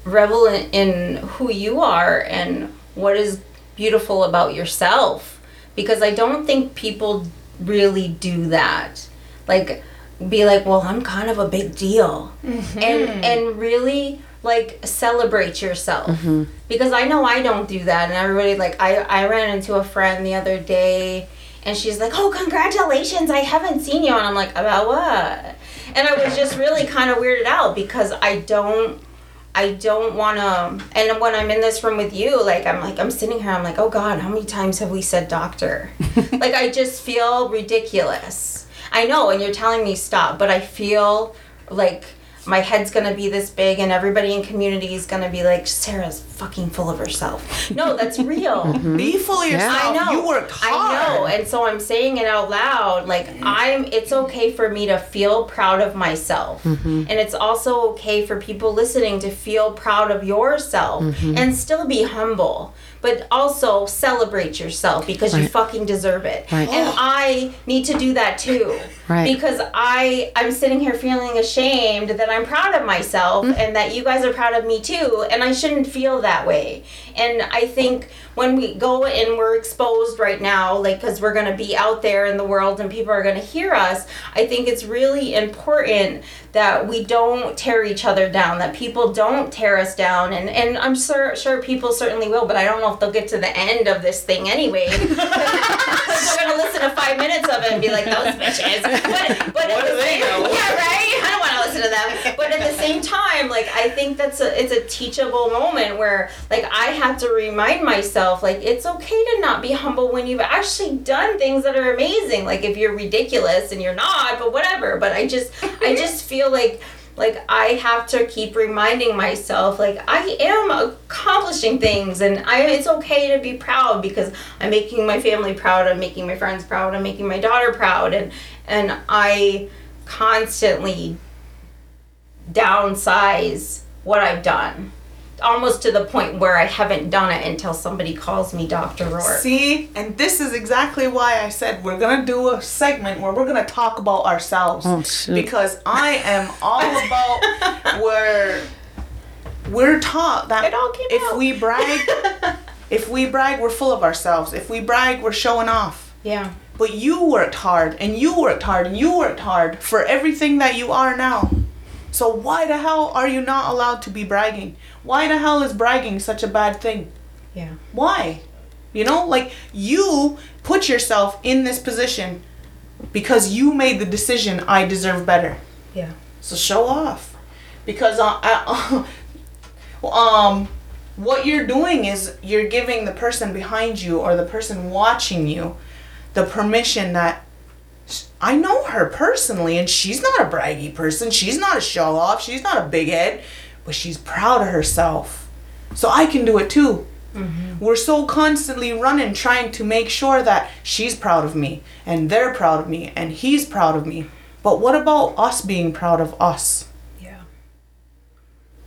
revel in, in who you are and what is beautiful about yourself because I don't think people really do that. Like be like, "Well, I'm kind of a big deal." And and really like celebrate yourself. Because I know I don't do that and everybody like I I ran into a friend the other day and she's like, "Oh, congratulations. I haven't seen you." And I'm like, "About what?" And I was just really kind of weirded out because I don't I don't want to. And when I'm in this room with you, like I'm like I'm sitting here, I'm like, oh God, how many times have we said doctor? [laughs] like I just feel ridiculous. I know, and you're telling me stop, but I feel like my head's gonna be this big, and everybody in community is gonna be like, Sarah's fucking full of herself. No, that's [laughs] real. Mm-hmm. Be full of yourself. I know. You worked hard. I know, and so I'm saying it out loud. Like I'm. It's okay for me to feel proud of myself, mm-hmm. and it's also okay for people listening to feel proud of yourself mm-hmm. and still be humble, but also celebrate yourself because you fucking deserve it. Right. And I need to do that too. Right. Because I I'm sitting here feeling ashamed that I'm proud of myself mm-hmm. and that you guys are proud of me too and I shouldn't feel that way. And I think when we go and we're exposed right now like cuz we're going to be out there in the world and people are going to hear us, I think it's really important that we don't tear each other down, that people don't tear us down and and I'm sure sure people certainly will, but I don't know if they'll get to the end of this thing anyway. [laughs] Because we're gonna listen to five minutes of it and be like, those bitches. But, but What at do the they same, know? yeah, right. I don't want to listen to them. But at the same time, like I think that's a it's a teachable moment where like I have to remind myself like it's okay to not be humble when you've actually done things that are amazing. Like if you're ridiculous and you're not, but whatever. But I just I [laughs] just feel like like I have to keep reminding myself like I am accomplishing things and I it's okay to be proud because I'm making my family proud, I'm making my friends proud, I'm making my daughter proud and and I constantly downsize what I've done. Almost to the point where I haven't done it until somebody calls me Dr. Rourke. See, and this is exactly why I said we're gonna do a segment where we're gonna talk about ourselves Oh, shoot. because I am all about [laughs] where we're taught that It all came if out. we brag, [laughs] if we brag, we're full of ourselves. If we brag, we're showing off. yeah. But you worked hard, and you worked hard, and you worked hard for everything that you are now. So why the hell are you not allowed to be bragging? Why the hell is bragging such a bad thing? Yeah. Why? You know, like you put yourself in this position because you made the decision I deserve better. Yeah. So show off. Because uh, uh, [laughs] um what you're doing is you're giving the person behind you or the person watching you the permission that I know her personally and she's not a braggy person. She's not a show off. She's not a big head, but she's proud of herself. So I can do it too. Mm-hmm. We're so constantly running trying to make sure that she's proud of me and they're proud of me and he's proud of me. But what about us being proud of us? Yeah.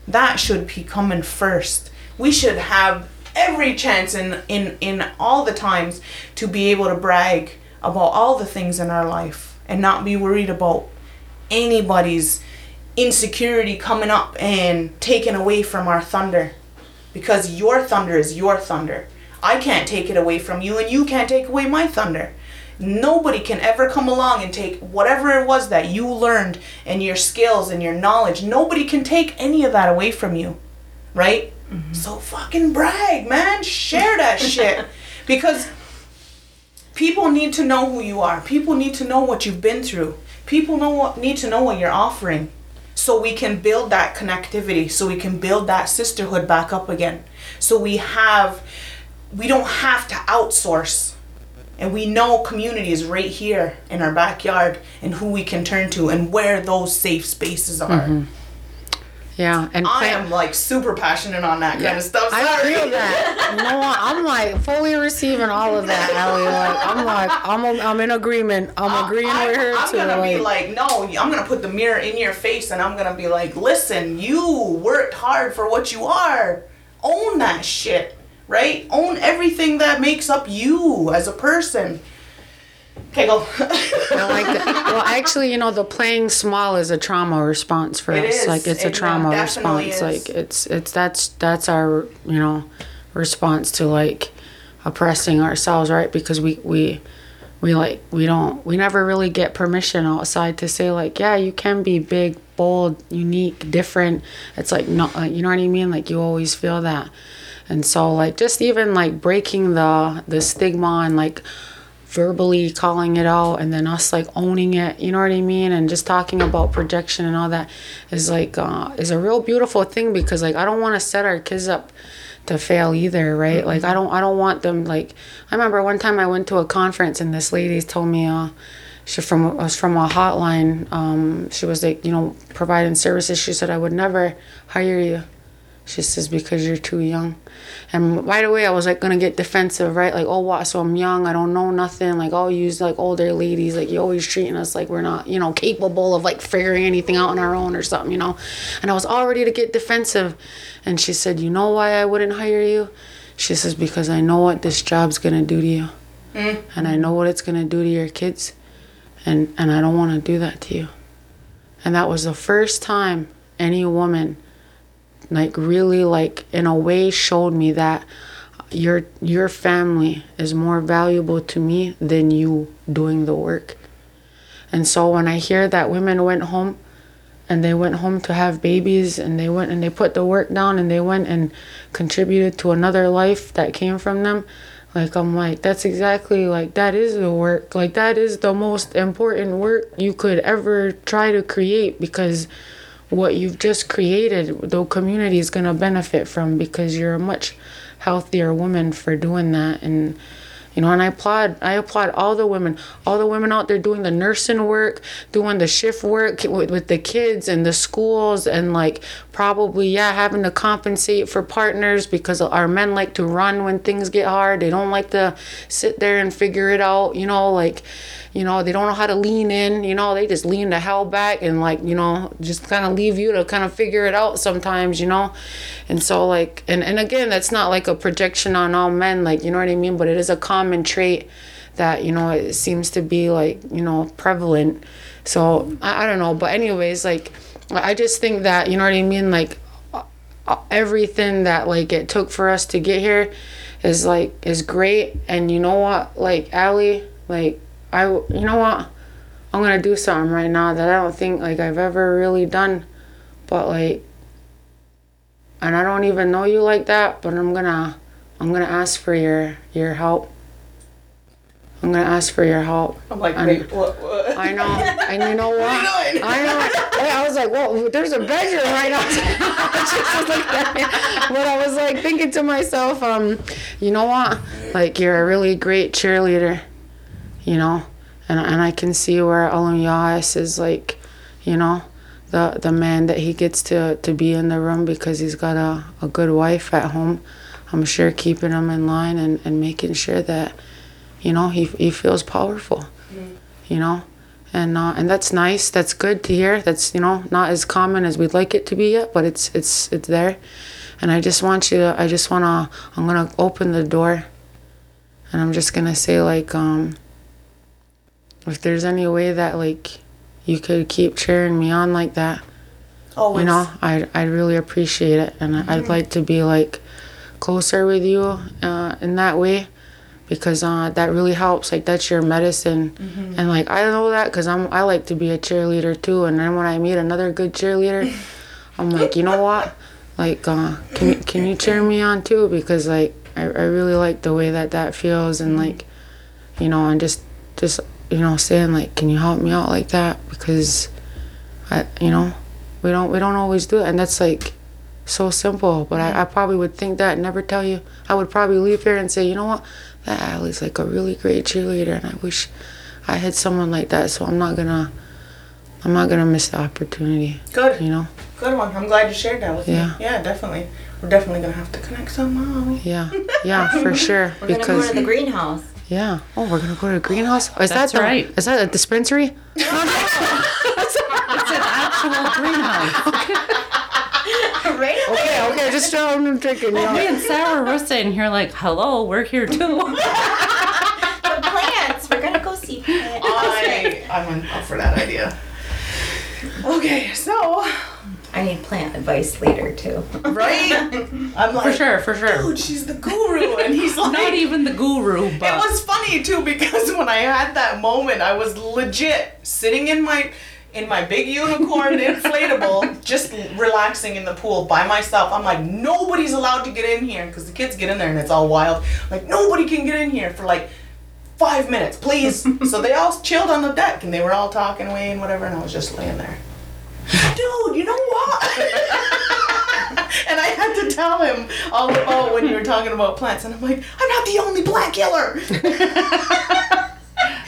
That should be coming first. We should have every chance in, in, in all the times to be able to brag about all the things in our life and not be worried about anybody's insecurity coming up and taking away from our thunder. Because your thunder is your thunder. I can't take it away from you, and you can't take away my thunder. Nobody can ever come along and take whatever it was that you learned and your skills and your knowledge. Nobody can take any of that away from you. Right? Mm-hmm. So fucking brag, man. Share that [laughs] shit. Because people need to know who you are. People need to know what you've been through. People know need to know what you're offering. So we can build that connectivity, so we can build that sisterhood back up again. So we have we don't have to outsource. And we know community is right here in our backyard and who we can turn to and where those safe spaces are. Mm-hmm. Yeah, and I am like super passionate on that kind of stuff. Sorry. I feel that. Know? I'm like fully receiving all of that, [laughs] Allie. Like I'm like I'm I'm in agreement. I'm agreeing I'm, with her I'm too. gonna be like, like, no, I'm gonna put the mirror in your face and I'm gonna be like, listen, you worked hard for what you are. own that shit, right? Own everything that makes up you as a person. Okay, go. I like that. Well, actually, you know, the playing small is a trauma response for It us. is. Like it's a trauma definitely response. is. Like it's it's that's that's our you know response to like oppressing ourselves, right? Because we we we like we don't we never really get permission outside to say like yeah you can be big bold unique different it's like no uh, you know what i mean like you always feel that and so like just even like breaking the the stigma and like verbally calling it out and then us like owning it you know what i mean? And just talking about projection and all that is like uh is a real beautiful thing because like i don't want to set our kids up to fail either right? Like i don't i don't want them like i remember one time i went to a conference and this lady told me uh she from was from a hotline um she was like you know providing services. She said i would never hire you she says because you're too young. And right away i was like gonna get defensive right? Like oh what so i'm young i don't know nothing. Like i'll use like older ladies like you're always treating us like we're not you know capable of like figuring anything out on our own or something you know? And i was all ready to get defensive. And she said you know why i wouldn't hire you? She says because i know what this job's gonna do to you. Mm. And i know what it's gonna do to your kids. And and i don't want to do that to you. And that was the first time any woman like really like in a way showed me that your your family is more valuable to me than you doing the work. And so when i hear that women went home and they went home to have babies and they went and they put the work down and they went and contributed to another life that came from them like i'm like that's exactly like that is the work. Like that is the most important work you could ever try to create because what you've just created the community is going to benefit from because you're a much healthier woman for doing that. And you know and i applaud i applaud all the women all the women out there doing the nursing work doing the shift work with, with the kids and the schools and like probably yeah having to compensate for partners because our men like to run when things get hard. They don't like to sit there and figure it out you know like you know they don't know how to lean in you know they just lean the hell back and like you know just kind of leave you to kind of figure it out sometimes you know? And so like and, and again that's not like a projection on all men like you know what i mean? But it is a common trait that you know it seems to be like you know prevalent. So i, I don't know. But anyways like i just think that you know what i mean? Like everything that like it took for us to get here is like is great. And you know what? Like Allie like I you know what I'm gonna do something right now that I don't think like I've ever really done but like and I don't even know you like that but I'm gonna I'm gonna ask for your your help I'm gonna ask for your help I'm like, And- wait, what? what? I know and you know [laughs] what What are you doing? I know. I was like, "Well, there's a bedroom right outside." [laughs] But I was like thinking to myself, um, you know what? Like you're a really great cheerleader, you know, and and I can see where Alan Yas is like, you know, the the man that he gets to to be in the room because he's got a a good wife at home. I'm sure keeping him in line and and making sure that, you know, he he feels powerful, you know and uh, and that's nice. That's good to hear. That's you know not as common as we'd like it to be yet, but it's it's it's there. And I just want you to. I just wanna. I'm gonna open the door, and I'm just gonna say like um. If there's any way that like, you could keep cheering me on like that, Always. you know, I I really appreciate it, and I I'd like to be like closer with you uh, in that way because uh, that really helps. Like that's your medicine, and like I know that because I'm I like to be a cheerleader too. And then when I meet another good cheerleader, [laughs] I'm like, you know what? Like, uh, can you, can you cheer me on too? Because like I, I really like the way that that feels, and like, you know, and just just you know saying like, can you help me out like that? Because I you know we don't we don't always do it, and that's like so simple. But I, I probably would think that and never tell you. I would probably leave here and say, you know what, that Allie's like a really great cheerleader, and I wish I had someone like that. So I'm not gonna, I'm not gonna miss the opportunity. Good. You know? Good one. I'm glad you shared that with Yeah. me. Yeah, definitely. We're definitely gonna have to connect somehow. Yeah, yeah, for [laughs] sure. We're gonna go to the greenhouse. Yeah. Oh, we're gonna go to a greenhouse. Is That's that the, right. Is that a dispensary? [laughs] It's an actual greenhouse. right away. Okay, okay, just show them drinking. You Me and Sarah were sitting here like, hello, we're here too. [laughs] The plants. We're gonna go see plants. I, I'm up for that idea. Okay, so I need plant advice later too. right, [laughs] I'm like, for sure, for sure. dude, she's the guru, and he's [laughs] like, Not even the guru, But It was funny too because when I had that moment, I was legit sitting in my in my big unicorn inflatable, just relaxing in the pool by myself. I'm like, nobody's allowed to get in here because the kids get in there and it's all wild. Like nobody can get in here for like five minutes, please. [laughs] so they all chilled on the deck and they were all talking away and whatever, and I was just laying there. Dude, you know what? [laughs] and I had to tell him all about when you were talking about plants, and I'm like, I'm not the only plant killer. no. [laughs]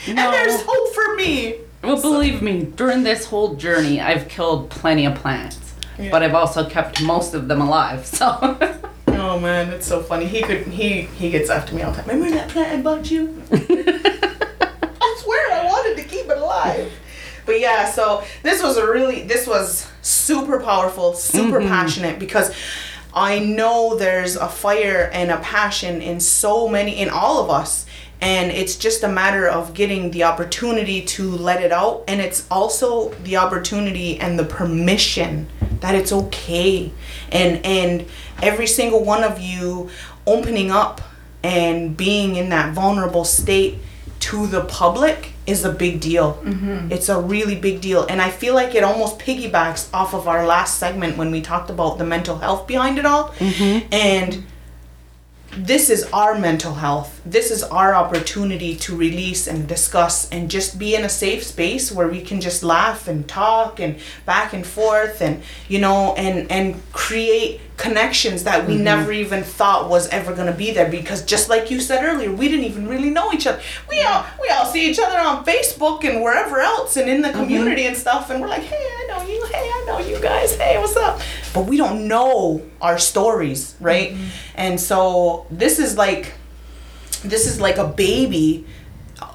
And there's hope for me. Well, believe me, during this whole journey, I've killed plenty of plants, but I've also kept most of them alive. So [laughs] Oh man, it's so funny. He could he he gets after me all the time. Remember that plant I bought you? I swear I wanted to keep it alive. But yeah, so this was a really this was super powerful, super mm-hmm. passionate because I know there's a fire and a passion in so many in all of us. And it's just a matter of getting the opportunity to let it out. And it's also the opportunity and the permission that it's okay. And and every single one of you opening up and being in that vulnerable state to the public is a big deal. Mm-hmm. It's a really big deal. And I feel like it almost piggybacks off of our last segment when we talked about the mental health behind it all. Mm-hmm. And this is our mental health. This is our opportunity to release and discuss and just be in a safe space where we can just laugh and talk and back and forth and you know and and create connections that we mm-hmm. never even thought was ever going to be there because just like you said earlier we didn't even really know each other. We all we all see each other on facebook and wherever else and in the mm-hmm. community and stuff and we're like hey i know you. Hey i know you guys. Hey what's up? But we don't know our stories right? Mm-hmm. And so this is like this is like a baby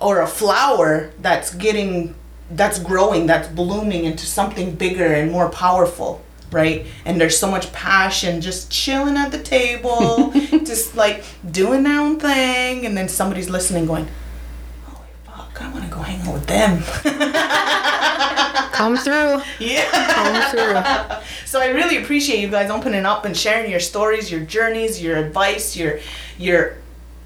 or a flower that's getting that's growing that's blooming into something bigger and more powerful right and there's so much passion just chilling at the table [laughs] just like doing their own thing and then somebody's listening going holy fuck i want to go hang out with them Come through. yeah Come through. [laughs] so I really appreciate you guys opening up and sharing your stories, your journeys, your advice, your your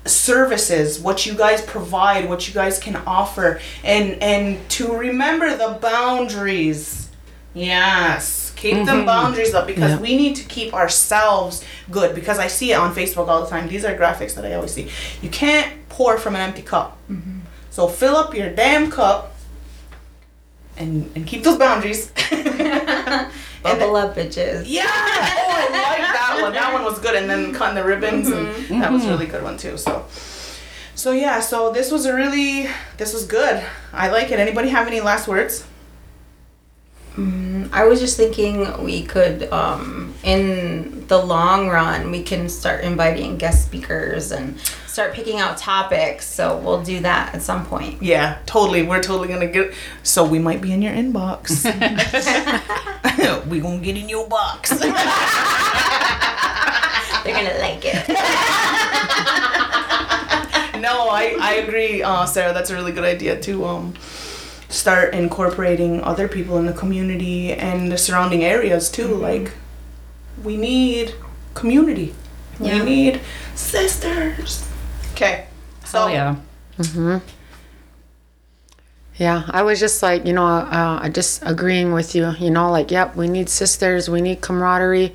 services, what you guys provide, what you guys can offer, and and to remember the boundaries. Yes, keep them mm-hmm. boundaries up because Yeah. we need to keep ourselves good. Because I see it on Facebook all the time. These are graphics that I always see. You can't pour from an empty cup. Mm-hmm. So fill up your damn cup. And, and keep those boundaries. [laughs] [laughs] Bubble up, bitches. Yeah. Oh, I like that one. That one was good. And then mm-hmm. cutting the ribbons, and mm-hmm. that was a really good one too. So, so yeah. So this was a really, this was good. I like it. Anybody have any last words? Mm, I was just thinking we could, um, in the long run, we can start inviting guest speakers and start picking out topics. So we'll do that at some point. Yeah, totally. We're totally gonna get. So we might be in your inbox. [laughs] [laughs] [laughs] we gonna get in your box. They're gonna like it. [laughs] no, I, I agree, uh, Sarah. That's a really good idea to um, start incorporating other people in the community and the surrounding areas too. Like, we need community. Yeah. We need sisters. Okay. So oh yeah. Yeah, I was just like, you know, uh, I just agreeing with you. You know, like, yep, we need sisters, we need camaraderie,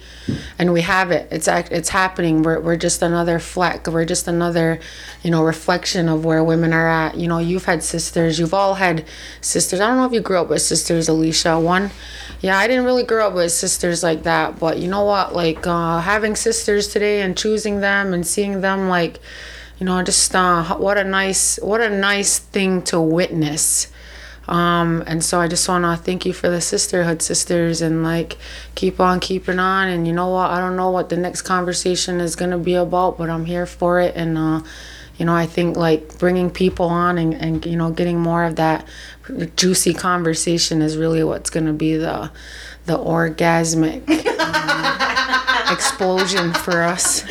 and we have it. It's it's happening. We're we're just another fleck. We're just another, you know, reflection of where women are at. You know, you've had sisters. You've all had sisters. I don't know if you grew up with sisters, Alicia. One, yeah, I didn't really grow up with sisters like that. But you know what? Like uh, having sisters today and choosing them and seeing them like you know just uh, what a nice what a nice thing to witness um, and so I just want to thank you for the sisterhood sisters and like keep on keeping on and you know what I don't know what the next conversation is going to be about but I'm here for it and uh, you know I think like bringing people on and, and you know getting more of that juicy conversation is really what's going to be the the orgasmic um, [laughs] explosion for us.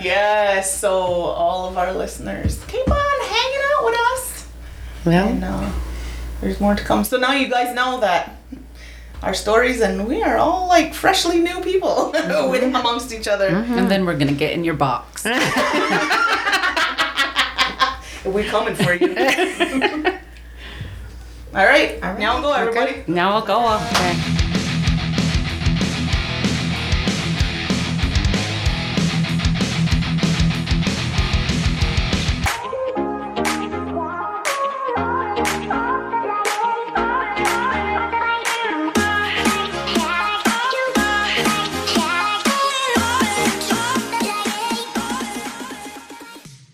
Yes. So all of our listeners, keep on hanging out with us. And Yeah. uh, there's more to come. So now you guys know that our stories, and we are all like freshly new people [laughs] mm-hmm. with amongst each other. Mm-hmm. And then we're gonna get in your box. [laughs] We're coming for you. [laughs] all right. All right. Now go, everybody. now I'll go. Okay.